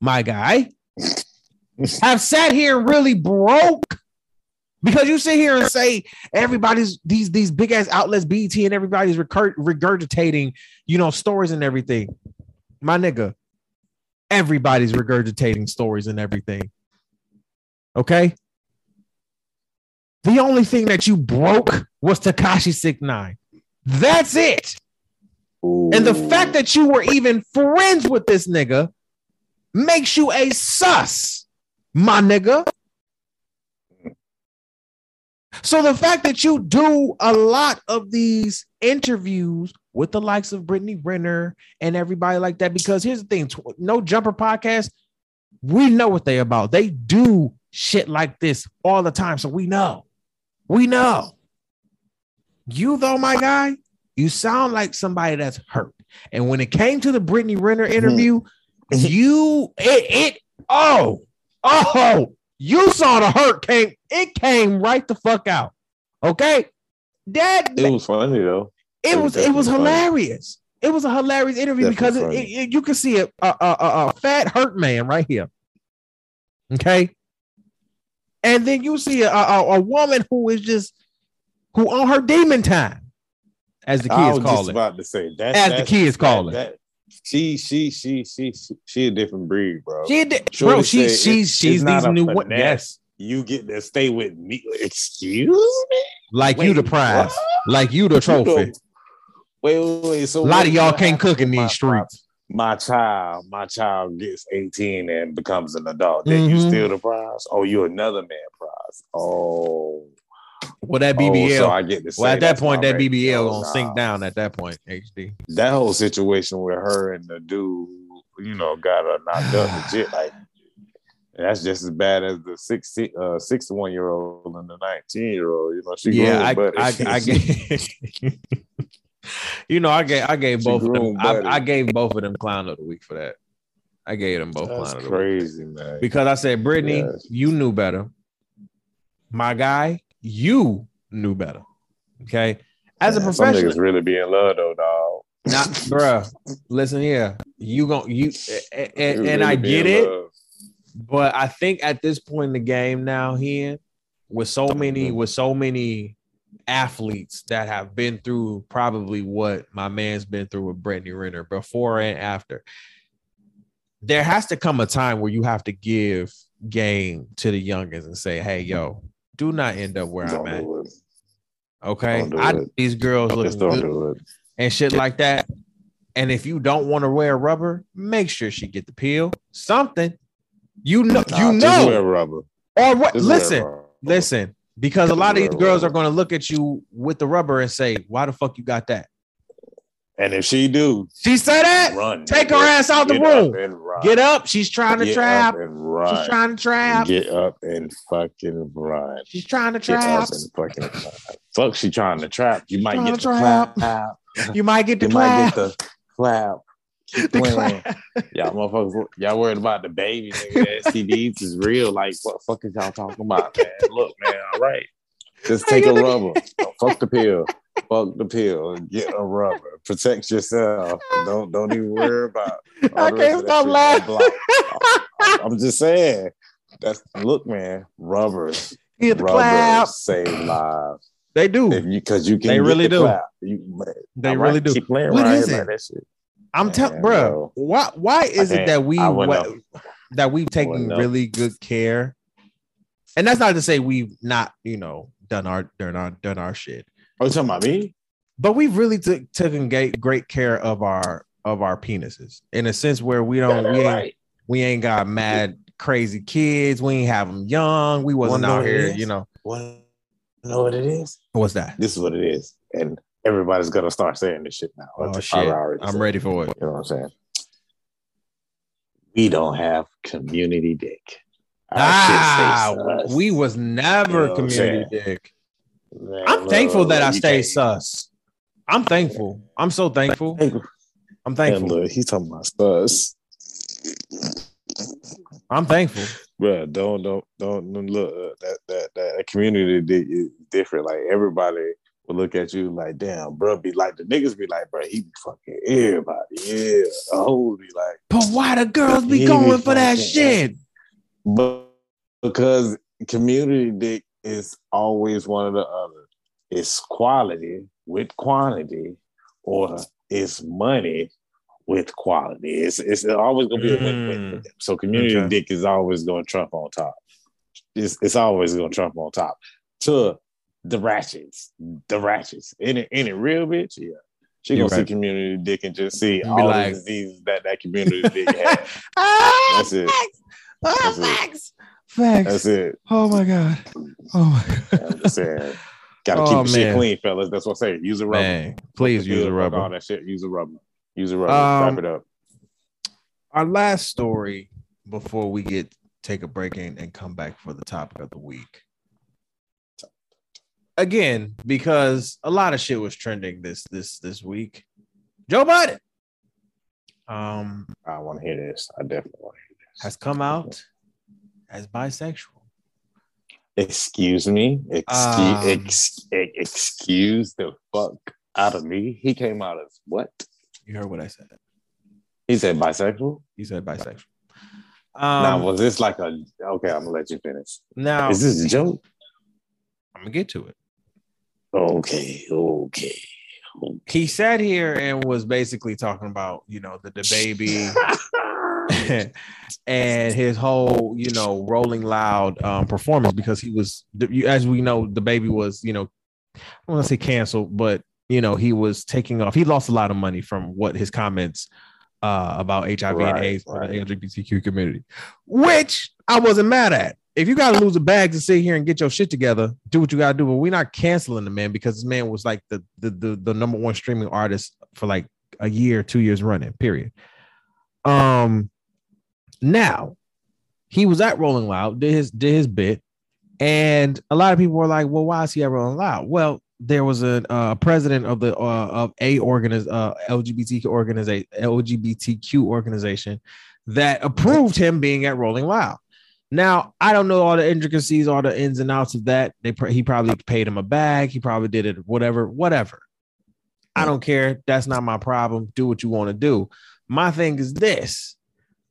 Speaker 2: my guy, have sat here and really broke because you sit here and say everybody's these these big ass outlets BT and everybody's recur- regurgitating you know stories and everything. My nigga, everybody's regurgitating stories and everything. Okay. The only thing that you broke was Tekashi Six Nine. That's it. And the fact that you were even friends with this nigga makes you a sus, my nigga. So the fact that you do a lot of these interviews with the likes of Brittany Renner and everybody like that, because here's the thing: No Jumper podcast, we know what they're about. They do shit like this all the time, so we know, we know. You though, my guy, you sound like somebody that's hurt. And when it came to the Brittany Renner mm-hmm. interview, you it, it oh oh you saw the hurt came it came right the fuck out. Okay, that
Speaker 1: it was funny though.
Speaker 2: It was it was hilarious. It was a hilarious interview because it, it- you can see a, a, a, a- fat hurt man right here. Okay, and then you see a, a, a woman who is just who on her demon time, as the kids call
Speaker 1: just
Speaker 2: it.
Speaker 1: about to say that.
Speaker 2: As the kids call
Speaker 1: that-
Speaker 2: it.
Speaker 1: that- she, she, she, she, she, she a different breed, bro.
Speaker 2: She
Speaker 1: Shorty
Speaker 2: bro. She
Speaker 1: said
Speaker 2: she's these new
Speaker 1: finesse.
Speaker 2: yes,
Speaker 1: you get to stay with me. Excuse me.
Speaker 2: like you the prize,
Speaker 1: what?
Speaker 2: like you the
Speaker 1: You
Speaker 2: trophy.
Speaker 1: Wait, wait, wait. So
Speaker 2: A lot of y'all can't cook in these streets.
Speaker 1: My, my child, my child gets 18 and becomes an adult. Then you
Speaker 2: Mhm.
Speaker 1: still the prize? Oh, you another man prize. Oh,
Speaker 2: Well, that
Speaker 1: oh,
Speaker 2: BBL.
Speaker 1: so I get to
Speaker 2: well, at that point, that. BBL
Speaker 1: Oh,
Speaker 2: gonna
Speaker 1: nah.
Speaker 2: sink down at that point. HD.
Speaker 1: That whole situation with her and the dude, you know, got her knocked up legit. Like that's just as bad as the 60, uh, 61 year old and the 19 year old. You know, she
Speaker 2: Yeah, I, I. I gave. you know, I gave I gave
Speaker 1: She
Speaker 2: both of them. I. I gave both of them clown of the week for that. I gave them both
Speaker 1: That's
Speaker 2: clown of the week
Speaker 1: crazy, man.
Speaker 2: because I said, Brittany,
Speaker 1: Yes.
Speaker 2: you knew better. My guy, you knew better. Okay, as a
Speaker 1: Man, some
Speaker 2: professional,
Speaker 1: niggas really be in love though, dog.
Speaker 2: Nah, bruh, listen here. You gon' you and, and, and I get it,
Speaker 1: love.
Speaker 2: but I think at this point in the game now, here with so many with so many athletes that have been through probably what my man's been through with Brittany Renner before and after. There has to come a time where you have to give game to the youngins and say, "Hey, yo, do not end up where
Speaker 1: Don't
Speaker 2: I'm at."
Speaker 1: it.
Speaker 2: Okay,
Speaker 1: Don't
Speaker 2: I these girls
Speaker 1: look
Speaker 2: good
Speaker 1: do
Speaker 2: and shit like that. And if you don't want to wear rubber, make sure she get the peel. Something. You know,
Speaker 1: Nah,
Speaker 2: you
Speaker 1: just
Speaker 2: know,
Speaker 1: wear rubber.
Speaker 2: or what?
Speaker 1: Just
Speaker 2: Listen,
Speaker 1: rubber.
Speaker 2: listen, because a lot of these girls are going to look at you with the rubber and say, "Why the fuck you got that?"
Speaker 1: And if she do,
Speaker 2: She said that.
Speaker 1: run.
Speaker 2: Take her
Speaker 1: nigga.
Speaker 2: ass out the
Speaker 1: Get
Speaker 2: room.
Speaker 1: up.
Speaker 2: Get up. She's trying to
Speaker 1: Get
Speaker 2: trap.
Speaker 1: up and run.
Speaker 2: She's trying to trap.
Speaker 1: Get up and fucking run.
Speaker 2: She's trying to trap.
Speaker 1: fucking. Fuck, she trying to trap. You might get the
Speaker 2: trap.
Speaker 1: clap.
Speaker 2: You might get the
Speaker 1: You might get the clap. Keep
Speaker 2: The
Speaker 1: playing.
Speaker 2: clap.
Speaker 1: Y'all motherfuckers, y'all worried about the baby, nigga. The STDs is real. Like, what the fuck is y'all talking about, man? Look, man, all right. Just take a rubber. Don't fuck the pill. Fuck the pill. Get a rubber. Protect yourself. Don't don't even worry about.
Speaker 2: I
Speaker 1: the rest
Speaker 2: can't
Speaker 1: of that
Speaker 2: stop
Speaker 1: shit.
Speaker 2: laughing.
Speaker 1: Block. I'm just saying. That's look, man. Rubbers,
Speaker 2: Get the
Speaker 1: rubbers
Speaker 2: clap.
Speaker 1: save lives.
Speaker 2: They do.
Speaker 1: If you because you can,
Speaker 2: They really
Speaker 1: the
Speaker 2: do.
Speaker 1: You, man,
Speaker 2: They
Speaker 1: all
Speaker 2: really
Speaker 1: right,
Speaker 2: do.
Speaker 1: Keep playing
Speaker 2: What
Speaker 1: right
Speaker 2: is
Speaker 1: here,
Speaker 2: it?
Speaker 1: man. That shit.
Speaker 2: I'm telling, bro. Why? Why is it that we what, that we've taken really good care? And that's not to say we've not, you know, done our done our done our shit,
Speaker 1: Oh, you talking about me?
Speaker 2: but we've really took taken great great care of our of our penises in a sense where we don't we ain't
Speaker 1: Right.
Speaker 2: we ain't got mad crazy kids. We ain't have them young. We wasn't out here, you know.
Speaker 1: What? You know what it is?
Speaker 2: What's that?
Speaker 1: This is what it is, and everybody's gonna start saying this shit now.
Speaker 2: Oh shit! I'm ready for it.
Speaker 1: You know what I'm saying? We don't have community dick. Our
Speaker 2: Ah,
Speaker 1: shit stays sus.
Speaker 2: we was never
Speaker 1: You know I'm
Speaker 2: community dick.
Speaker 1: Man,
Speaker 2: I'm thankful that I stay sus. I'm thankful. I'm so thankful. I'm thankful.
Speaker 1: look, he's talking about sus.
Speaker 2: I'm thankful.
Speaker 1: Bro, don't don't don't look that that that community dick is different. Like everybody will look at you like, damn, bro, be like the niggas be like, bro, he be fucking everybody. Yeah, the whole be like,
Speaker 2: But why the girls be going
Speaker 1: be
Speaker 2: for that shit?
Speaker 1: but because community dick is always one or the other. It's quality with quantity, or it's money with quality. It's it's always gonna be a win-win. Mm. them. So community
Speaker 2: Okay.
Speaker 1: dick is always gonna trump on top. It's it's always gonna trump on top. To the ratchets, the ratchets. In it, in it, real bitch, yeah. She
Speaker 2: You're
Speaker 1: gonna see community dick and just see
Speaker 2: be
Speaker 1: all
Speaker 2: like-
Speaker 1: the diseases that that community dick has.
Speaker 2: ah,
Speaker 1: That's it.
Speaker 2: facts. Ah,
Speaker 1: That's it.
Speaker 2: facts. Facts.
Speaker 1: That's it.
Speaker 2: Oh my god. Oh my god.
Speaker 1: I'm just saying. Gotta
Speaker 2: Oh,
Speaker 1: keep the shit clean, fellas. That's what I say. Use a rubber.
Speaker 2: Man, please use a rubber.
Speaker 1: All that shit. Use a rubber. Use a rubber.
Speaker 2: Um,
Speaker 1: Wrap it up.
Speaker 2: Our last story before we get take a break and, and come back for the topic of the week. Again, because a lot of shit was trending this this this week. Joe Budden um
Speaker 1: I want to hear this. I definitely want to hear this.
Speaker 2: has come out as bisexual.
Speaker 1: Excuse me. Excuse,
Speaker 2: Um,
Speaker 1: ex, ex- excuse the fuck out of me. He came out as what?
Speaker 2: You heard what I said.
Speaker 1: He said bisexual.
Speaker 2: He said bisexual.
Speaker 1: now
Speaker 2: Um,
Speaker 1: was this like a? Okay, I'm gonna let you finish.
Speaker 2: now
Speaker 1: Is this a joke?
Speaker 2: I'm gonna get to it.
Speaker 1: Okay, okay,
Speaker 2: he sat here and was basically talking about you know the, DaBaby and his whole you know rolling loud um performance because he was as we know DaBaby was you know i don't want to say canceled but you know he was taking off. He lost a lot of money from what his comments uh about hiv
Speaker 1: Right,
Speaker 2: and aids
Speaker 1: right.
Speaker 2: for the lgbtq community which i wasn't mad at if you gotta lose a bag to sit here and get your shit together do what you gotta do. But we're not canceling the man because this man was like the the the, the number one streaming artist for like a year two years running period. Um now he was at rolling loud did his did his bit and a lot of people were like well why is he at rolling loud? Well there was a uh, president of the uh, of a organiz- uh, lgbtq organization lgbtq organization that approved him being at rolling loud now I don't know all the intricacies, all the ins and outs of that. They he probably paid him a bag. He probably did it, whatever, whatever. I don't care. That's not my problem. Do what you want to do. My thing is this.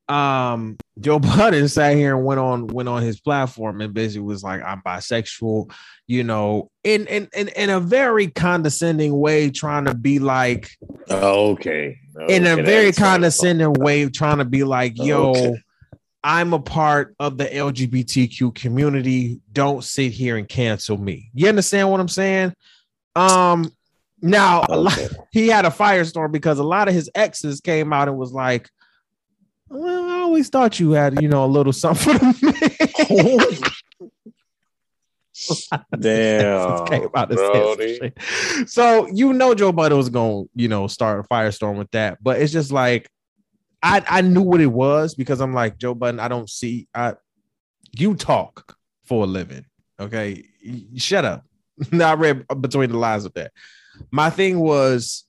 Speaker 2: Um, Joe Budden sat here and went on went on his platform and basically was like, I'm bisexual, you know, in in in, in a very condescending way, trying to be like
Speaker 1: okay.
Speaker 2: in a very condescending way, trying to be like, yo,
Speaker 1: Okay.
Speaker 2: I'm a part of the LGBTQ community. Don't sit here and cancel me. You understand what I'm saying? Um, now a lot, he had a firestorm because a lot of his exes came out and was like, well, I always thought you had, you know, a little something for the.
Speaker 1: Damn,
Speaker 2: came out and
Speaker 1: Brody.
Speaker 2: So you know Joe Budden was going to, you know, start a firestorm with that. But it's just like I I knew what it was because I'm like, Joe Budden, I don't see I you talk for a living. Okay. Shut up. Now I read between the lines of that. My thing was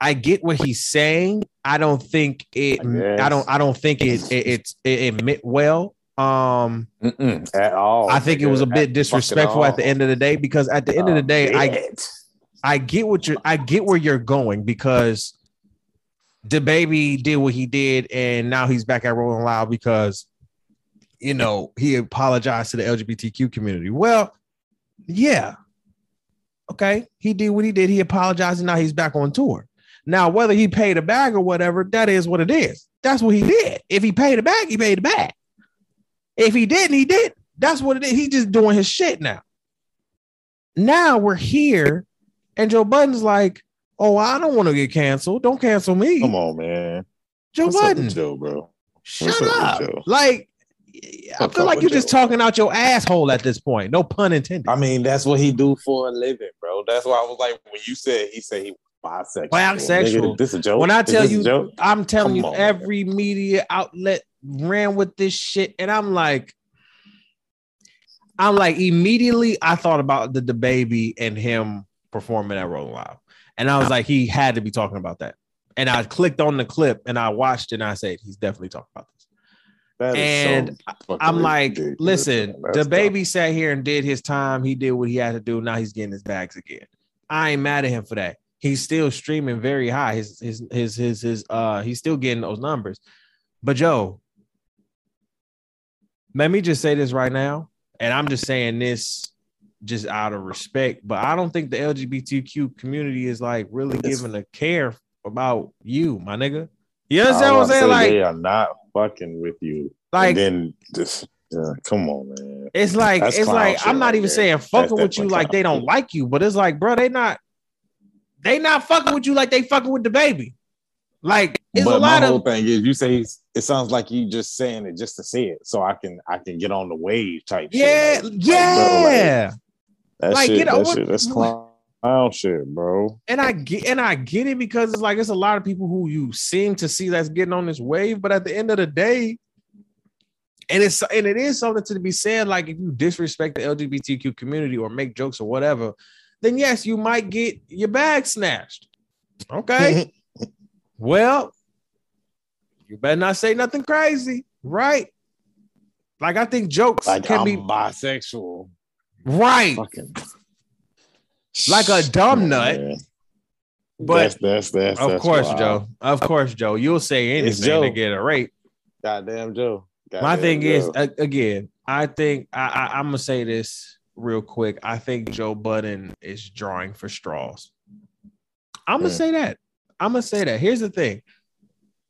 Speaker 2: I get what he's saying. I don't think it
Speaker 1: I
Speaker 2: I, don't I don't think it it it's it, it meant well. Um
Speaker 1: Mm-mm, at all.
Speaker 2: I think it was a bit
Speaker 1: At
Speaker 2: disrespectful at the end of the day because at the end of the
Speaker 1: Oh,
Speaker 2: day, I
Speaker 1: shit.
Speaker 2: I get what you're I get where you're going because DaBaby did what he did and now he's back at Rolling Loud because you know he apologized to the LGBTQ community. Well, yeah. Okay, he did what he did. He apologized and now he's back on tour. Now, whether he paid a bag or whatever, that is what it is. That's what he did. If he paid a bag, he paid a bag. If he didn't, he did. That's what it is. He's just doing his shit now. Now we're here, and Joe Budden's like, "Oh, I don't want to get canceled. Don't cancel me."
Speaker 1: Come on, man.
Speaker 2: Joe
Speaker 1: What's up with Joe, bro?
Speaker 2: shut
Speaker 1: What's up
Speaker 2: up.
Speaker 1: Joe?
Speaker 2: Like, I
Speaker 1: What's
Speaker 2: feel like you're just talking out your asshole at this point. No pun intended.
Speaker 1: I mean, that's what he do for a living, bro. That's why I was like, when you said he said he was bisexual.
Speaker 2: Bisexual.
Speaker 1: Nigga, this a joke.
Speaker 2: When I tell you,
Speaker 1: joke?
Speaker 2: I'm telling
Speaker 1: Come
Speaker 2: you,
Speaker 1: on, man.
Speaker 2: every media outlet ran with this shit, and I'm like, I'm like, immediately I thought about the, DaBaby and him performing at Rolling Loud, and I was like, he had to be talking about that. And I clicked on the clip and I watched and I said, he's definitely talking about this.
Speaker 1: That
Speaker 2: and
Speaker 1: so
Speaker 2: I'm like,
Speaker 1: ridiculous,
Speaker 2: listen, DaBaby sat here and did his time. He did what he had to do. Now he's getting his bags again. I ain't mad at him for that. He's still streaming very high. His his his his his uh he's still getting those numbers. But Joe, let me just say this right now, and I'm just saying this just out of respect, but I don't think the LGBTQ community is like really
Speaker 1: It's-
Speaker 2: giving a care about you, my nigga. You understand
Speaker 1: I
Speaker 2: what I'm
Speaker 1: was
Speaker 2: saying?
Speaker 1: say,
Speaker 2: Like,
Speaker 1: they are not fucking with you.
Speaker 2: like
Speaker 1: and then just yeah, come on, man.
Speaker 2: It's like
Speaker 1: That's
Speaker 2: it's like I'm not
Speaker 1: right
Speaker 2: even
Speaker 1: there.
Speaker 2: saying fucking with you like they don't like you, but it's like, bro, they not they not fucking with you like they fucking with DaBaby. Like it's
Speaker 1: but
Speaker 2: a lot
Speaker 1: my whole
Speaker 2: of
Speaker 1: thing is, you say it sounds like you just saying it just to say it, so I can I can get on the wave type.
Speaker 2: yeah,
Speaker 1: shit. Like,
Speaker 2: yeah.
Speaker 1: like, that
Speaker 2: Like,
Speaker 1: shit,
Speaker 2: get
Speaker 1: that
Speaker 2: over-
Speaker 1: shit, that's clown shit, bro.
Speaker 2: and I get and I get it because it's like it's a lot of people who you seem to see that's getting on this wave, but at the end of the day, and it's and it is something to be said. Like if you disrespect the LGBTQ community or make jokes or whatever, then yes, you might get your bag snatched. Okay. well, you better not say nothing crazy, right? Like I think jokes
Speaker 1: like
Speaker 2: can
Speaker 1: I'm
Speaker 2: be
Speaker 1: bisexual.
Speaker 2: Right,
Speaker 1: Fucking
Speaker 2: like a dumb nut. But
Speaker 1: that's that's that's
Speaker 2: of
Speaker 1: that's
Speaker 2: course,
Speaker 1: wild.
Speaker 2: Joe. Of course, Joe. You'll say anything to get a rape.
Speaker 1: Goddamn Joe.
Speaker 2: My thing is,
Speaker 1: Joe.
Speaker 2: a- again, I think I, I, I'm gonna say this real quick. I think Joe Budden is drawing for straws. I'm gonna
Speaker 1: Mm.
Speaker 2: say that. I'm gonna say that. Here's the thing.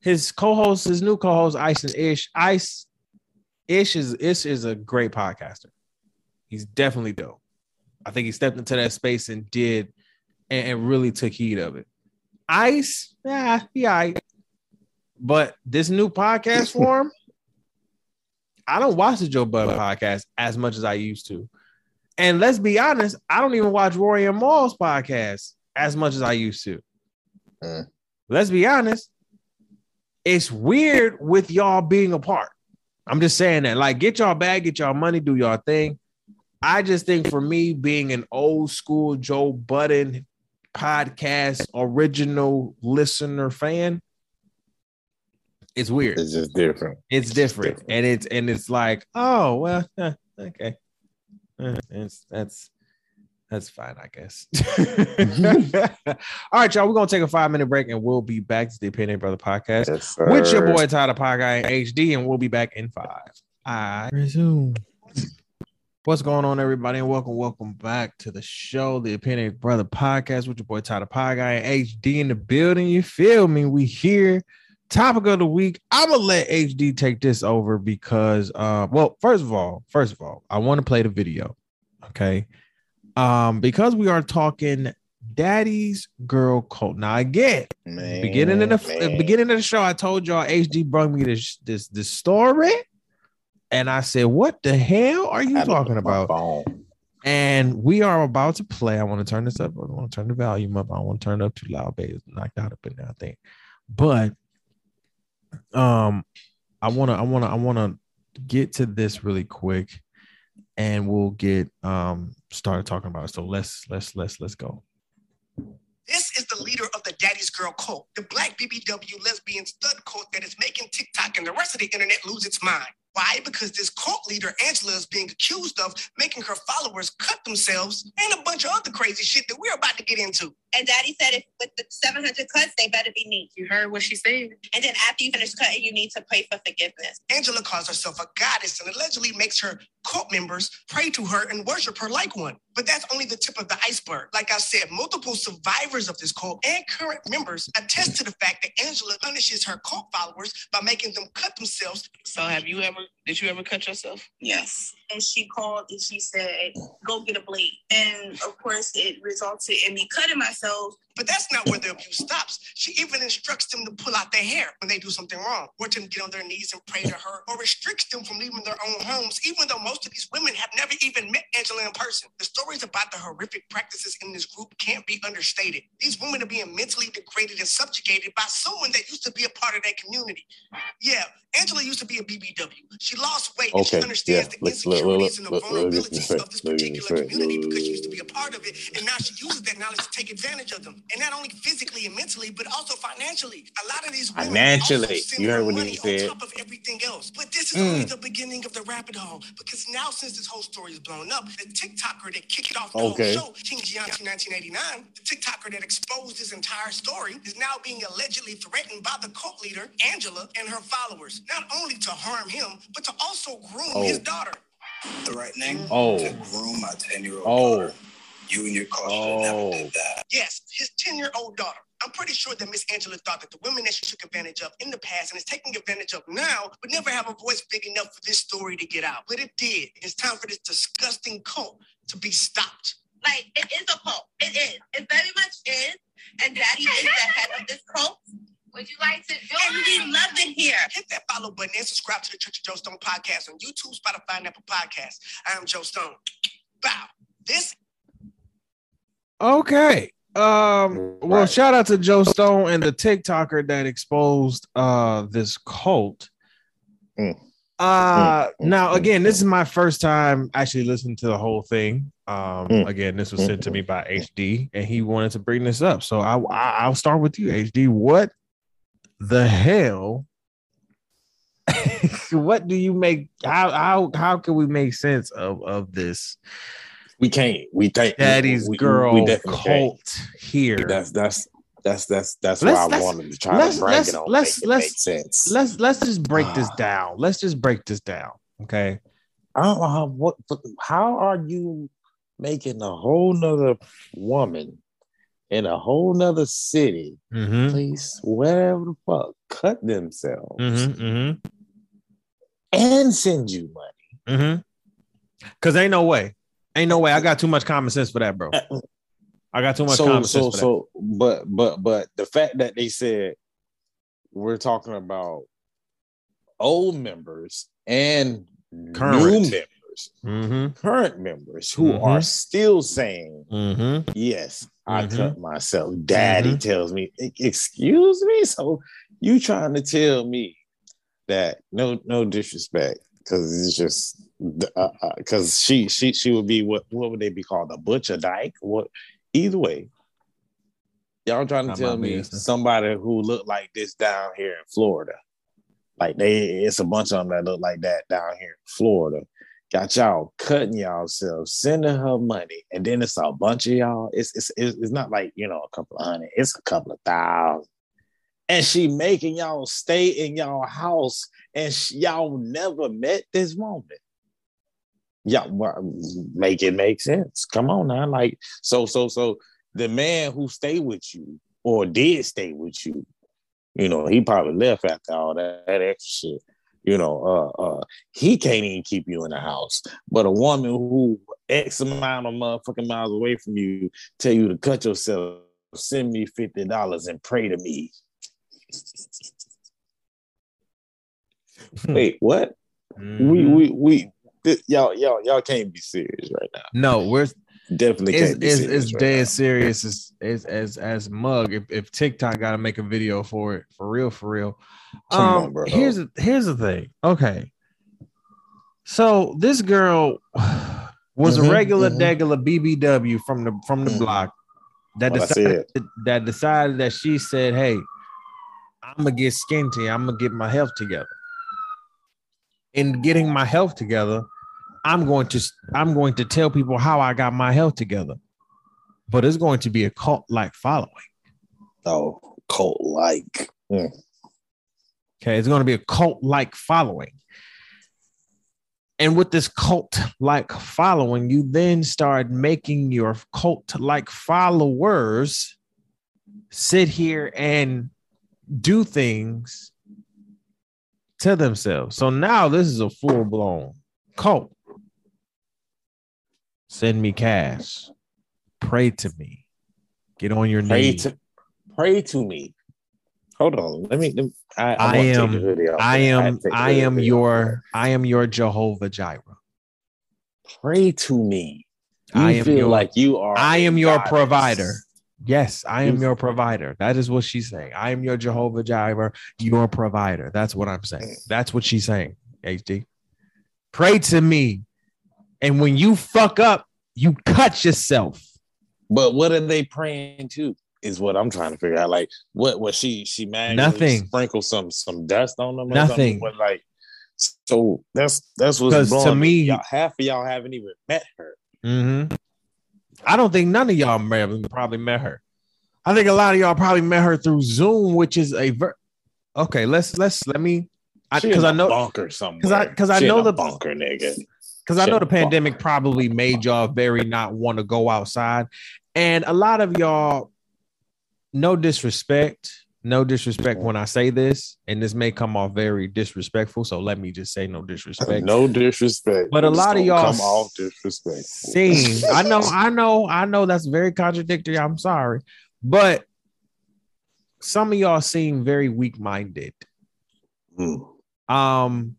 Speaker 2: His co-host, his new co-host, Ice and Ish. Ice, Ish is Ish is a great podcaster. He's definitely dope. I think he stepped into that space and did and, and really took heed of it. Ice, yeah, yeah. But this new podcast form, I don't watch the Joe Budden podcast as much as I used to. And let's be honest, I don't even watch Rory and Mal's podcast as much as I used to.
Speaker 1: Mm.
Speaker 2: Let's be honest, it's weird with y'all being apart. I'm just saying that. Like, get y'all bag, get y'all money, do y'all thing. I just think for me, being an old school Joe Budden podcast original listener fan, it's weird.
Speaker 1: It's just different.
Speaker 2: It's different,
Speaker 1: different.
Speaker 2: and it's and it's like, oh well, okay, uh, it's that's that's fine, I guess. All right, y'all, we're gonna take a five minute break, and we'll be back to the Opinion Brother podcast
Speaker 1: Yes,
Speaker 2: with your boy Ty The Pod Guy HD, and we'll be back in five. I resume. What's going on, everybody, and welcome, welcome back to the show, the Opinion Brother podcast with your boy Ty The Pod Guy HD in the building. You feel me? We here. Topic of the week. I'm gonna let HD take this over because, uh, well, first of all, first of all, I want to play the video, okay? Um, because we are talking Daddy's Girl Cult. Now, again,
Speaker 1: Man,
Speaker 2: beginning of the
Speaker 1: man.
Speaker 2: beginning of the show, I told y'all HD brought me this this this story, and I said, "What the hell are you
Speaker 1: I
Speaker 2: talking about?" And we are about to play. I want to turn this up. I want to turn the volume up. I want to turn it up too loud, baby. It's knocked out up in there, I think. But um, I want to, I want to, I want to get to this really quick, and we'll get um started talking about it. So let's let's let's let's go.
Speaker 4: This is the leader of the Daddy's Girl cult, the black BBW lesbian stud cult that is making TikTok and the rest of the internet lose its mind. Why? Because this cult leader, Angela, is being accused of making her followers cut themselves and a bunch of other crazy shit that we're about to get into.
Speaker 5: And daddy said if with the 700 cuts, they better be neat.
Speaker 6: You heard what she said.
Speaker 5: And then after you finish cutting, you need to pray for forgiveness.
Speaker 4: Angela calls herself a goddess and allegedly makes her cult members pray to her and worship her like one. But that's only the tip of the iceberg. Like I said, multiple survivors of this cult and current members attest to the fact that Angela punishes her cult followers by making them cut themselves
Speaker 6: So have you ever did you ever cut yourself?
Speaker 5: Yes. And she called and she said, go get a blade. And of course, it resulted in me cutting myself.
Speaker 4: But that's not where the abuse stops. She even instructs them to pull out their hair when they do something wrong, or to get on their knees and pray to her, or restricts them from leaving their own homes, even though most of these women have never even met Angela in person. The stories about the horrific practices in this group can't be understated. These women are being mentally degraded and subjugated by someone that used to be a part of their community. Yeah, Angela used to be a BBW. She lost weight and she
Speaker 1: Okay,
Speaker 4: understands
Speaker 1: yeah.
Speaker 4: the insecurities and the vulnerabilities of this particular community because she used to be a part of it, and now she uses that knowledge to take advantage of them, and not only physically and mentally, but also financially. A lot of these women
Speaker 1: Financially. You heard what he said.
Speaker 4: on top of everything else. But this is
Speaker 1: Mm.
Speaker 4: only the beginning of the rabbit hole because now, since this whole story is blown up, the TikToker that kicked it off the
Speaker 1: Okay.
Speaker 4: whole show, King Gianchi 1989, the TikToker that exposed his entire story, is now being allegedly threatened by the cult leader Angela and her followers, not only to harm him, but to also groom his
Speaker 1: Oh.
Speaker 4: daughter.
Speaker 7: threatening
Speaker 1: Oh.
Speaker 7: to groom my 10 year old
Speaker 1: Oh.
Speaker 7: daughter. You and your cause should have never
Speaker 1: Oh.
Speaker 7: did that.
Speaker 4: Yes, his 10 year old daughter. I'm pretty sure that Miss Angela thought that the women that she took advantage of in the past and is taking advantage of now would never have a voice big enough for this story to get out. But it did. It's time for this disgusting cult to be stopped.
Speaker 5: Like, it is a cult. It is. It very much is. And daddy is the head of this cult. Would you like to join? And we love it here.
Speaker 4: Hit that follow button and subscribe to the Church of Joe Stone podcast on YouTube, Spotify, and Apple Podcasts. I am Joe Stone. Bow. This
Speaker 2: Okay. Um, well,
Speaker 1: Right.
Speaker 2: shout out to Joe Stone and the TikToker that exposed uh this cult.
Speaker 1: Mm.
Speaker 2: Uh
Speaker 1: Mm,
Speaker 2: now
Speaker 1: mm,
Speaker 2: again, this is my first time actually listening to the whole thing. Um,
Speaker 1: Mm.
Speaker 2: again, this was sent to me by HD, and he wanted to bring this up. So I, I I'll start with you, HD. What the hell? what do you make? How how how can we make sense of of this
Speaker 1: We can't. We think
Speaker 2: daddy's
Speaker 1: we,
Speaker 2: girl
Speaker 1: We can't.
Speaker 2: cult here?
Speaker 1: That's that's that's that's that's
Speaker 2: Let's-
Speaker 1: why I wanted to try
Speaker 2: let's-
Speaker 1: to bring
Speaker 2: let's-
Speaker 1: it on.
Speaker 2: let's-
Speaker 1: make
Speaker 2: let's-
Speaker 1: make sense.
Speaker 2: let's let's just break this
Speaker 1: Ah.
Speaker 2: down. Let's just break this down. Okay.
Speaker 1: I don't know how what how are you making a whole nother woman in a whole nother city,
Speaker 2: Mm-hmm.
Speaker 1: place, wherever the fuck, cut themselves
Speaker 2: Mm-hmm. Mm-hmm.
Speaker 1: and send you money.
Speaker 2: Mm-hmm. Cause ain't no way. Ain't no way. I got too much common sense for that, bro. I got too much
Speaker 1: so
Speaker 2: common
Speaker 1: so
Speaker 2: sense
Speaker 1: so but but but the fact that they said we're talking about old members and
Speaker 2: Current.
Speaker 1: new members
Speaker 2: that. Mm-hmm.
Speaker 1: current members who
Speaker 2: Mhm.
Speaker 1: are still saying
Speaker 2: Mm-hmm.
Speaker 1: yes i
Speaker 2: Mhm.
Speaker 1: cut myself daddy
Speaker 2: Mhm.
Speaker 1: tells me "E- excuse me so you trying to tell me that no no disrespect because it's just because she she she would be what what would they be called a butcher dyke what either way y'all trying to
Speaker 2: Not
Speaker 1: tell me
Speaker 2: business.
Speaker 1: somebody who looked like this down here in florida like they it's a bunch of them that look like that down here in florida got y'all cutting yourselves sending her money and then it's a bunch of y'all. It's it's it's not like you know a couple of hundred it's a couple of thousand. And she making y'all stay in y'all house and y'all never met this moment yeah make it make sense. Come on now like so so so the man who stayed with you or did stay with you you know he probably left after all that, that extra shit you know uh uh he can't even keep you in the house. But a woman who x amount of motherfucking miles away from you tell you to cut yourself send me $50 and pray to me. Wait what?
Speaker 2: Mm-hmm.
Speaker 1: we we we y'all y'all y'all can't be serious right now.
Speaker 2: No, we're
Speaker 1: definitely
Speaker 2: it's
Speaker 1: can't be
Speaker 2: it's,
Speaker 1: serious
Speaker 2: it's
Speaker 1: right
Speaker 2: dead
Speaker 1: now.
Speaker 2: serious as as as as mug. If if TikTok got to make a video for it, for real, for real.
Speaker 1: Come
Speaker 2: um,
Speaker 1: on, bro.
Speaker 2: Here's the here's the thing. Okay, so this girl was
Speaker 1: Mhm,
Speaker 2: a regular
Speaker 1: mhm.
Speaker 2: degular BBW from the from the
Speaker 1: Mhm.
Speaker 2: block that
Speaker 1: What
Speaker 2: decided that decided that she said, "Hey, I'm gonna get skinty. I'm gonna get my health together." In getting my health together, I'm going to I'm going to tell people how I got my health together, but it's going to be a cult like following.
Speaker 1: oh cult like hmm.
Speaker 2: Okay, it's going to be a cult like following. And with this cult like following, you then start making your cult like followers sit here and do things to themselves. So now this is a full blown cult. Send me cash. Pray to me. Get on your
Speaker 1: pray
Speaker 2: knees.
Speaker 1: to pray to me hold on let me, let me- I,
Speaker 2: I
Speaker 1: wanna
Speaker 2: am-
Speaker 1: the hoodie off.
Speaker 2: I am I am your I am your Jehovah Jireh.
Speaker 1: pray to me you
Speaker 2: I
Speaker 1: feel
Speaker 2: your-
Speaker 1: like you are
Speaker 2: I am your
Speaker 1: goddess.
Speaker 2: provider. Yes, I am your provider. That is what she's saying. I am your Jehovah Jireh, your provider. That's what I'm saying. Mm. That's what she's saying. HD. Pray to me. And when you fuck up, you cut yourself.
Speaker 1: but what are they praying to is what i'm trying to figure out like what was she she manually
Speaker 2: Nothing.
Speaker 1: sprinkle some some dust on them
Speaker 2: Nothing.
Speaker 1: What, like so that's that's what's
Speaker 2: to me-
Speaker 1: y'all, half of y'all haven't even met her
Speaker 2: Mm-hmm. I don't think none of y'all may have probably met her. I think a lot of y'all probably met her through Zoom, which is a ver- okay. Let's let's let me because I,
Speaker 1: I
Speaker 2: know
Speaker 1: bunker somewhere
Speaker 2: 'cause I- 'cause I know the-
Speaker 1: bunker nigga
Speaker 2: because I know the pandemic probably made y'all very not want to go outside, and a lot of y'all, no disrespect, no disrespect when I say this, and this may come off very disrespectful. So let me just say no disrespect.
Speaker 1: no disrespect
Speaker 2: But a lot of
Speaker 1: gonna
Speaker 2: y'all
Speaker 1: come off disrespectful
Speaker 2: Sing. I know, I know, I know that's very contradictory. I'm sorry. But some of y'all seem very weak-minded.
Speaker 1: Mm.
Speaker 2: Um,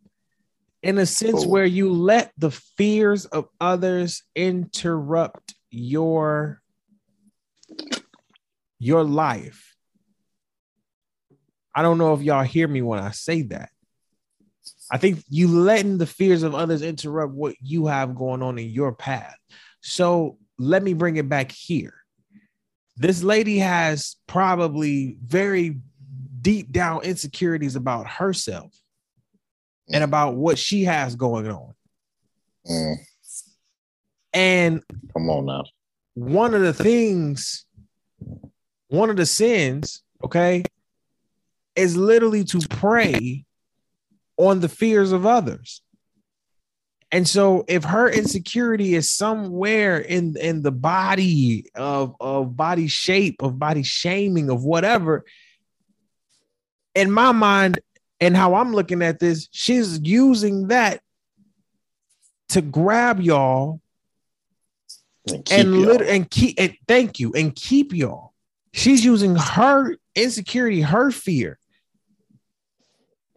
Speaker 2: in a sense
Speaker 1: Oh.
Speaker 2: where you let the fears of others interrupt your your life. I don't know if y'all hear me when I say that. I think you letting the fears of others interrupt what you have going on in your path. So let me bring it back here. This lady has probably very deep down insecurities about herself and about what she has going on.
Speaker 1: Mm.
Speaker 2: And
Speaker 1: come on now
Speaker 2: one of the things, one of the sins, okay, is literally to prey on the fears of others. And so if her insecurity is somewhere in in the body of of body shape, of body shaming, of whatever, in my mind and how I'm looking at this, she's using that to grab y'all
Speaker 1: And, keep
Speaker 2: and lit- and keep and thank you and keep y'all. She's using her insecurity, her fear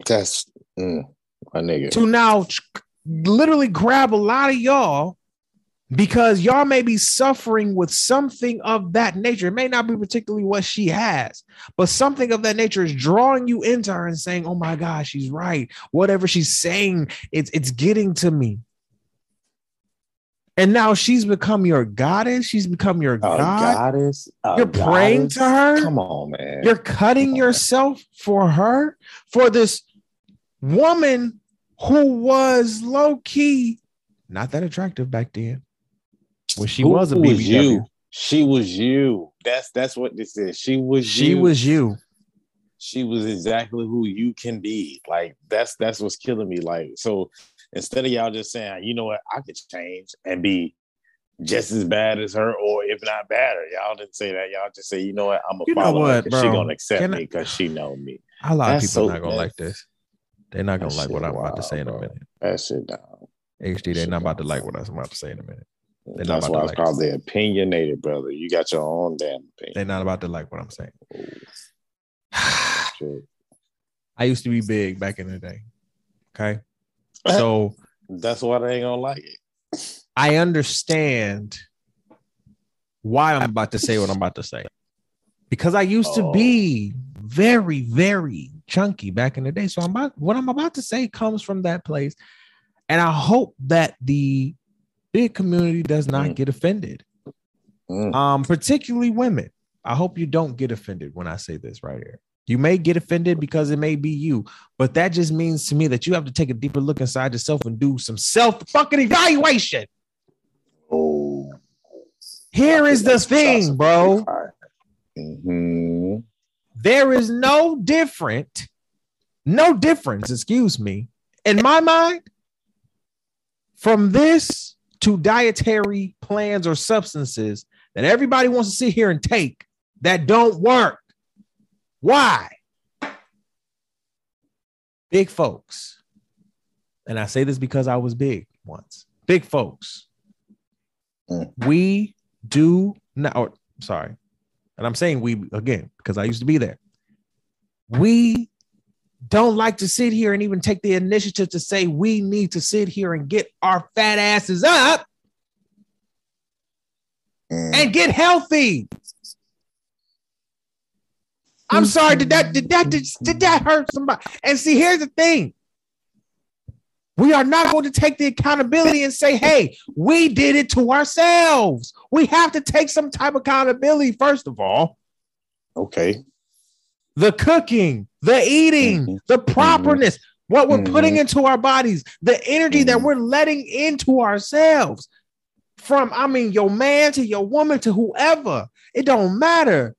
Speaker 1: that's mm, my nigga.
Speaker 2: to now literally grab a lot of y'all because y'all may be suffering with something of that nature. It may not be particularly what she has, but something of that nature is drawing you into her and saying, "Oh my gosh, she's right. Whatever she's saying, it's it's getting to me." And now she's become your goddess. She's become your
Speaker 1: A
Speaker 2: god.
Speaker 1: goddess.
Speaker 2: You're praying to her?
Speaker 1: Come on, man.
Speaker 2: You're cutting yourself for her, for this woman who was low key not that attractive back then. When she
Speaker 1: Who
Speaker 2: was a
Speaker 1: was you. She was you. That's that's what this is. She was
Speaker 2: she
Speaker 1: you.
Speaker 2: was you.
Speaker 1: she was exactly who you can be. Like that's that's what's killing me. Like so instead of y'all just saying, you know what, I could change and be just as bad as her, or if not better. Y'all didn't say that. Y'all just say, you know what, I'm gonna
Speaker 2: You know
Speaker 1: her she gonna accept
Speaker 2: Can
Speaker 1: me because she know me.
Speaker 2: A lot of people
Speaker 1: so-
Speaker 2: not gonna like this. They're not gonna
Speaker 1: That
Speaker 2: like what I'm about to
Speaker 1: wild,
Speaker 2: say in a
Speaker 1: bro.
Speaker 2: minute.
Speaker 1: That shit down.
Speaker 2: HD, they're not about to like what I'm about to say in a minute. Not
Speaker 1: That's why
Speaker 2: to
Speaker 1: it's
Speaker 2: like
Speaker 1: called the opinionated, brother. You got your own damn opinion.
Speaker 2: They're not about to like what I'm saying. I used to be big back in the day. Okay. So
Speaker 1: That's why they ain't gonna like it.
Speaker 2: I understand why I'm about to say what I'm about to say. Because I used to
Speaker 1: Oh.
Speaker 2: be very, very chunky back in the day. So I'm about what I'm about to say comes from that place. And I hope that the big community does not
Speaker 1: Mm.
Speaker 2: get offended.
Speaker 1: Mm.
Speaker 2: Um, particularly women. I hope you don't get offended when I say this right here. You may get offended because it may be you, but that just means to me that you have to take a deeper look inside yourself and do some self fucking evaluation.
Speaker 1: Oh,
Speaker 2: Here is the thing, bro.
Speaker 1: hmm
Speaker 2: There is no different, no difference, excuse me, in my mind, from this to dietary plans or substances that everybody wants to sit here and take that don't work. Why? Big folks, and I say this because I was big once. Big folks,
Speaker 1: Mm.
Speaker 2: we do not, or sorry, and I'm saying we again because I used to be there. We don't like to sit here and even take the initiative to say we need to sit here and get our fat asses up
Speaker 1: Mm.
Speaker 2: and get healthy. I'm sorry, did that did that did, did that hurt somebody? And see, here's the thing. We are not going to take the accountability and say, hey, we did it to ourselves. We have to take some type of accountability, first of all.
Speaker 1: Okay.
Speaker 2: the cooking, the eating,
Speaker 1: Mhm.
Speaker 2: the properness, what we're putting
Speaker 1: Mhm.
Speaker 2: into our bodies, the energy that
Speaker 1: Mhm.
Speaker 2: we're letting into ourselves. From I mean, your man to your woman to whoever, it don't matter.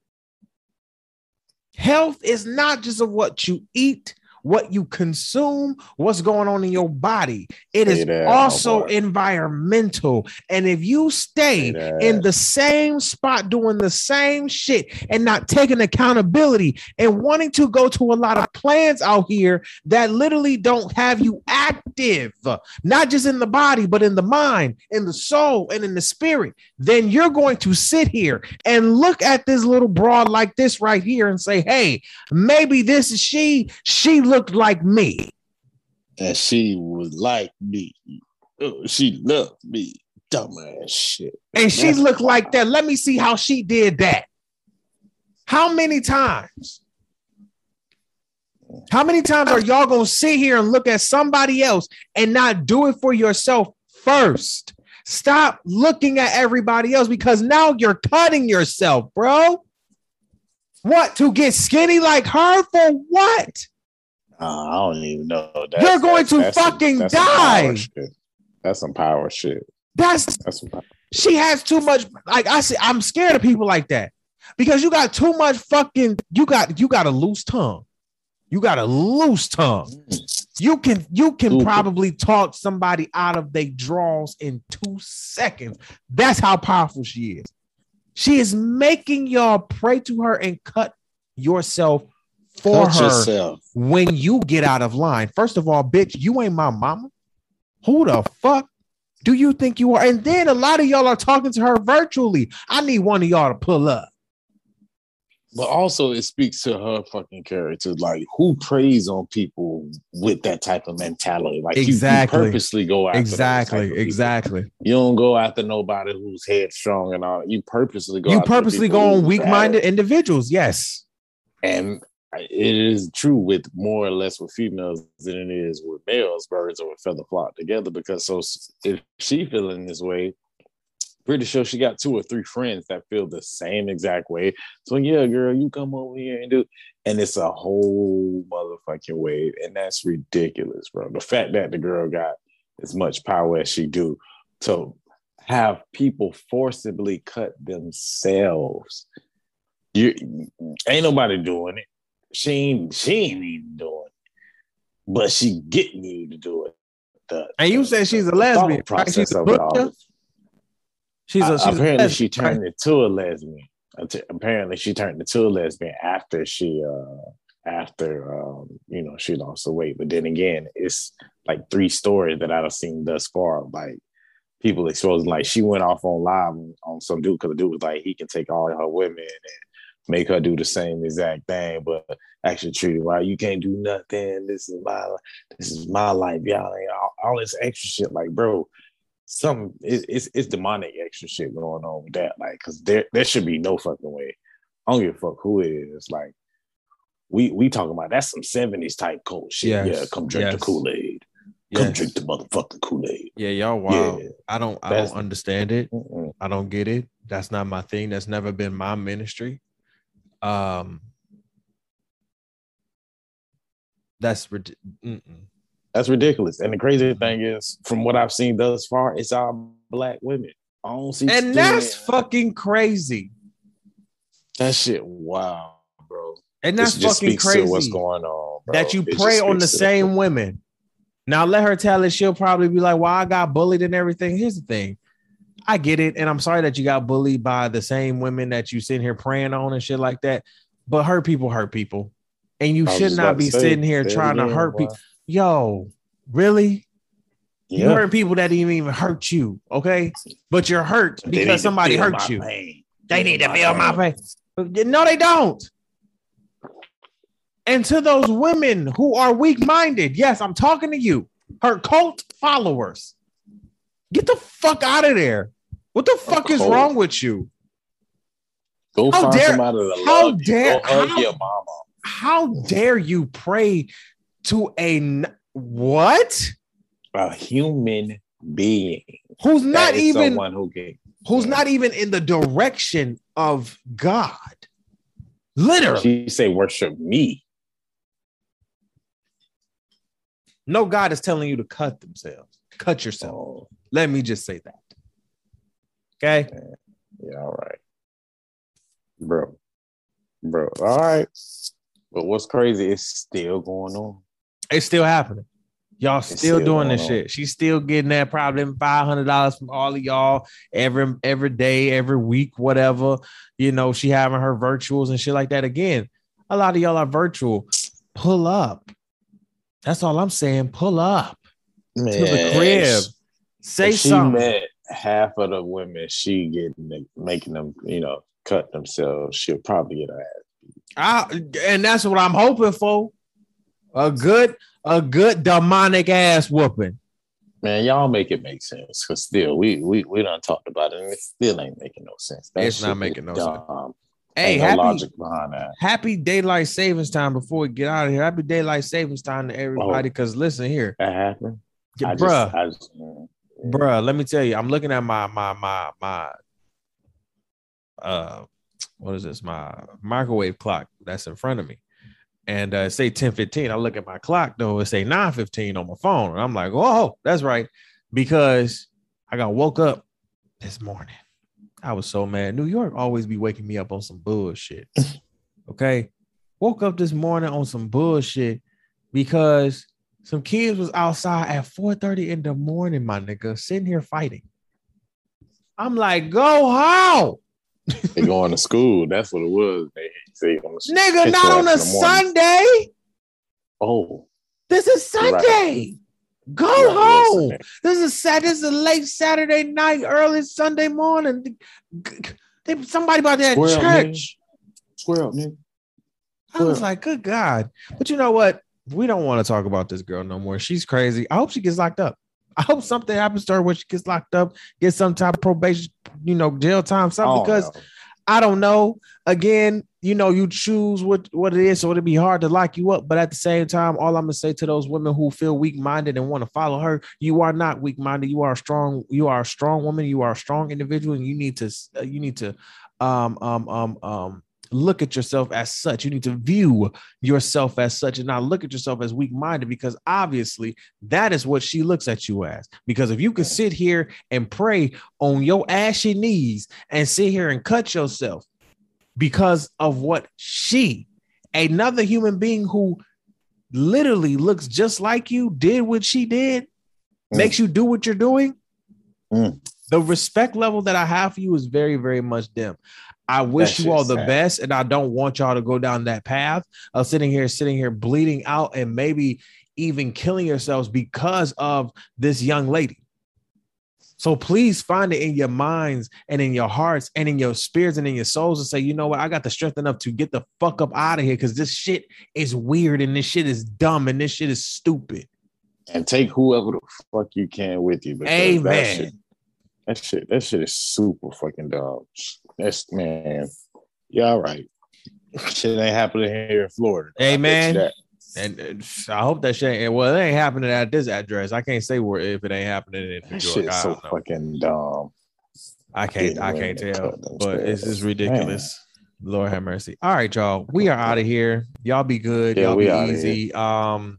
Speaker 2: Health is not just of what you eat, what you consume, what's going on in your body. It is
Speaker 1: that,
Speaker 2: also environmental. And if you stay in the same spot doing the same shit and not taking accountability and wanting to go to a lot of plans out here that literally don't have you active, not just in the body, but in the mind, in the soul, and in the spirit, then you're going to sit here and look at this little broad like this right here and say, hey, maybe this is she. She looked like me.
Speaker 1: And she was like me. Oh, she loved me. Dumbass shit.
Speaker 2: and she
Speaker 1: That's
Speaker 2: looked like that. Let me see how she did that. How many times? How many times are y'all gonna sit here and look at somebody else and not do it for yourself first? Stop looking at everybody else because now you're cutting yourself, bro. What to get skinny like her for what?
Speaker 1: Uh, I don't even know.
Speaker 2: That you're going to
Speaker 1: some-
Speaker 2: fucking
Speaker 1: that's some
Speaker 2: die.
Speaker 1: shit. That's some power shit.
Speaker 2: That's
Speaker 1: That's some power.
Speaker 2: she has too much like i say i'm scared of people like that because you got too much fucking you got you got a loose tongue You got a loose tongue. You can you can probably talk somebody out of their draws in two seconds. That's how powerful she is. She is making y'all pray to her and cut yourself for
Speaker 1: Cut
Speaker 2: her
Speaker 1: yourself.
Speaker 2: when you get out of line. First of all, bitch, you ain't my mama. Who the fuck do you think you are? And then a lot of y'all are talking to her virtually. I need one of y'all to pull up.
Speaker 1: But also, it speaks to her fucking character. Like, who preys on people with that type of mentality? Like, you-
Speaker 2: Exactly.
Speaker 1: you, purposely go after
Speaker 2: Exactly,
Speaker 1: people.
Speaker 2: exactly.
Speaker 1: You don't go after nobody who's headstrong and all. You purposely go.
Speaker 2: You purposely go on weak-minded individuals. Yes.
Speaker 1: and it is true with more or less with females than it is with males. Birds of a feather flock together because so if she feeling this way, pretty sure she got two or three friends that feel the same exact way. So yeah, girl, you come over here and do, and it's a whole motherfucking wave, and that's ridiculous, bro. The fact that the girl got as much power as she do to have people forcibly cut themselves. You ain't nobody doing it. She ain't she ain't even doing it. But she getting you to do it. The-
Speaker 2: And you
Speaker 1: the-
Speaker 2: said she's a lesbian, right? She's a
Speaker 1: of it all.
Speaker 2: butcher? She's a, she's a
Speaker 1: apparently she
Speaker 2: lesbian, right?
Speaker 1: turned into a lesbian. Apparently she turned into a lesbian after she uh after um you know she lost the weight. But then again, it's like three stories that I've seen thus far. Like people exposing like she went off on live on some dude because the dude was like he can take all her women and make her do the same exact thing, but actually treat it right. You can't do nothing. This is my this is my life, y'all. All, all this extra shit, like bro some it, it's it's demonic extra shit going on with that. Like, cause there there should be no fucking way. I don't give a fuck who it is. Like, we we talking about that's some seventies type cult shit.
Speaker 2: Yes,
Speaker 1: Yeah, come drink
Speaker 2: yes.
Speaker 1: the Kool Aid. Come
Speaker 2: Yes.
Speaker 1: drink the motherfucking Kool Aid.
Speaker 2: Yeah, y'all wild.
Speaker 1: Yeah.
Speaker 2: I don't I
Speaker 1: That's-
Speaker 2: don't understand it.
Speaker 1: Mm-mm.
Speaker 2: I don't get it. That's not my thing. That's never been my ministry. Um that's rid-.
Speaker 1: That's ridiculous. And the crazy thing is, from what I've seen thus far, it's all black women. I don't see
Speaker 2: and that's
Speaker 1: many-
Speaker 2: fucking crazy.
Speaker 1: that shit. Wow, bro.
Speaker 2: And that's
Speaker 1: This
Speaker 2: fucking crazy.
Speaker 1: what's going on. bro.
Speaker 2: that you
Speaker 1: It
Speaker 2: prey on the same women. Now let her tell it. She'll probably be like, "Well, I got bullied and everything." Here's the thing, I get it, and I'm sorry that you got bullied by the same women that you sitting here praying on and shit like that. But hurt people hurt people, and you should not be sitting here trying to hurt people. Yo, really? You hurt people that didn't even hurt you, okay? But you're hurt because somebody hurt you.
Speaker 1: pain.
Speaker 2: They need to feel my
Speaker 1: pain.
Speaker 2: pain. No, they don't. And to those women who are weak minded, yes, I'm talking to you, her cult followers. Get the fuck out of there. What the fuck is wrong with you?
Speaker 1: Go
Speaker 2: How
Speaker 1: find
Speaker 2: dare-
Speaker 1: somebody to
Speaker 2: how
Speaker 1: love you.
Speaker 2: dare-
Speaker 1: Go hug
Speaker 2: how-
Speaker 1: your mama.
Speaker 2: How dare you pray to a what?
Speaker 1: A human being.
Speaker 2: Who's not even
Speaker 1: someone who can.
Speaker 2: who's not even in the direction of God. Literally.
Speaker 1: She say worship me.
Speaker 2: No God is telling you to cut themselves. Cut yourself.
Speaker 1: Oh,
Speaker 2: Let me just say that. Okay.
Speaker 1: yeah, all right, bro, bro. All right, but what's crazy is still going on.
Speaker 2: It's still happening. Y'all still,
Speaker 1: still
Speaker 2: doing this
Speaker 1: on.
Speaker 2: shit. She's still getting that probably five hundred dollars from all of y'all every every day, every week, whatever. You know, she having her virtuals and shit like that. Again, a lot of y'all are virtual. Pull up. That's all I'm saying. Pull up to the crib. Say
Speaker 1: if she
Speaker 2: something.
Speaker 1: met half of the women she getting making them, you know, cut themselves, she'll probably get her ass.
Speaker 2: I, and that's what I'm hoping for. A good, a good demonic ass whooping.
Speaker 1: Man, y'all make it make sense. Cause still, we we we done talked about it, and it still ain't making no sense. That
Speaker 2: It's not making no sense. Hey,
Speaker 1: Ain't no
Speaker 2: happy,
Speaker 1: logic behind that.
Speaker 2: happy daylight savings time before we get out of here. Happy daylight savings time to everybody. Oh. Because listen here,
Speaker 1: That happened. I
Speaker 2: bruh,
Speaker 1: just, I just,
Speaker 2: bruh. Let me tell you, I'm looking at my my my my uh what is this? My microwave clock that's in front of me. And uh say 1015. I look at my clock though, it say 915 on my phone. And I'm like, oh, that's right. Because I got woke up this morning. I was so mad. New York always be waking me up on some bullshit. Okay. woke up this morning on some bullshit because some kids was outside at 4:30 in the morning, my nigga, sitting here fighting. I'm like, go home.
Speaker 1: They going to school. That's what it was. They say on the
Speaker 2: Nigga, not on a
Speaker 1: ass in the morning.
Speaker 2: Sunday.
Speaker 1: Oh,
Speaker 2: This is
Speaker 1: You're right.
Speaker 2: Sunday. Go
Speaker 1: Right,
Speaker 2: home.
Speaker 1: Sunday.
Speaker 2: This is Sat. This is a late Saturday night, early Sunday morning. G- g- They, somebody about that
Speaker 1: Square up, nigga.
Speaker 2: church.
Speaker 1: square up, nigga.
Speaker 2: I was
Speaker 1: Well-
Speaker 2: like, good God. But you know what? We don't want to talk about this girl no more. She's crazy. I hope she gets locked up. I hope something happens to her when she gets locked up, get some type of probation, you know, jail time, something.
Speaker 1: Oh,
Speaker 2: because
Speaker 1: no.
Speaker 2: I don't know. Again, you know, you choose what what it is, so it'd be hard to lock you up. But at the same time, all I'm gonna say to those women who feel weak minded and want to follow her, you are not weak minded. You are a strong. You are a strong woman. You are a strong individual, and you need to uh, you need to um um um um look at yourself as such. You need to view yourself as such, and not look at yourself as weak minded, because obviously that is what she looks at you as. Because if you can sit here and pray on your ashy knees and sit here and cut yourself because of what she, another human being who literally looks just like you, did what she did,
Speaker 1: Mm.
Speaker 2: makes you do what you're doing.
Speaker 1: Mm.
Speaker 2: The respect level that I have for you is very, very much dim. I wish you all the
Speaker 1: sad.
Speaker 2: best, and I don't want y'all to go down that path of sitting here, sitting here, bleeding out, and maybe even killing yourselves because of this young lady. So please find it in your minds and in your hearts and in your spirits and in your souls and say, you know what? I got the strength enough to get the fuck up out of here because this shit is weird and this shit is dumb and this shit is stupid.
Speaker 1: and take whoever the fuck you can with you. because That
Speaker 2: Amen.
Speaker 1: shit, that shit, that shit is super fucking dumb. That's man. Yeah, all right. Shit ain't happening here in Florida. I bet you
Speaker 2: Amen. And uh, I hope that shit ain't well, it ain't happening at this address. I can't say where if it ain't happening in New York.
Speaker 1: so
Speaker 2: know.
Speaker 1: fucking dumb.
Speaker 2: I can't I can't tell, but it's just ridiculous. Lord have mercy. All right, y'all. We are out of here. Y'all be good.
Speaker 1: Yeah,
Speaker 2: y'all be easy. Um,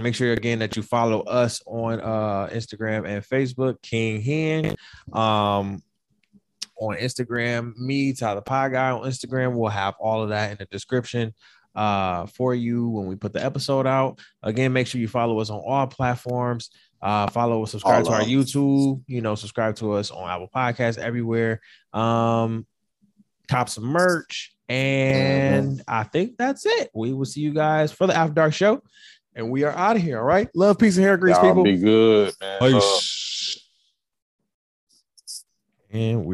Speaker 2: make sure again that you follow us on uh Instagram and Facebook, King Hen. Um on Instagram, me, Ty The Pod Guy on Instagram. We'll have all of that in the description uh for you when we put the episode out. Again, make sure you follow us on all platforms. Uh, follow, subscribe
Speaker 1: All
Speaker 2: to our. YouTube. You know, subscribe to us on Apple Podcasts everywhere. Um, cop some merch, and I think that's it. We will see you guys for the After Dark show, and we are out of here. All right, love, peace, and hair grease,
Speaker 1: Y'all
Speaker 2: people.
Speaker 1: be good, man.
Speaker 2: Peace.
Speaker 1: Love.
Speaker 2: And we.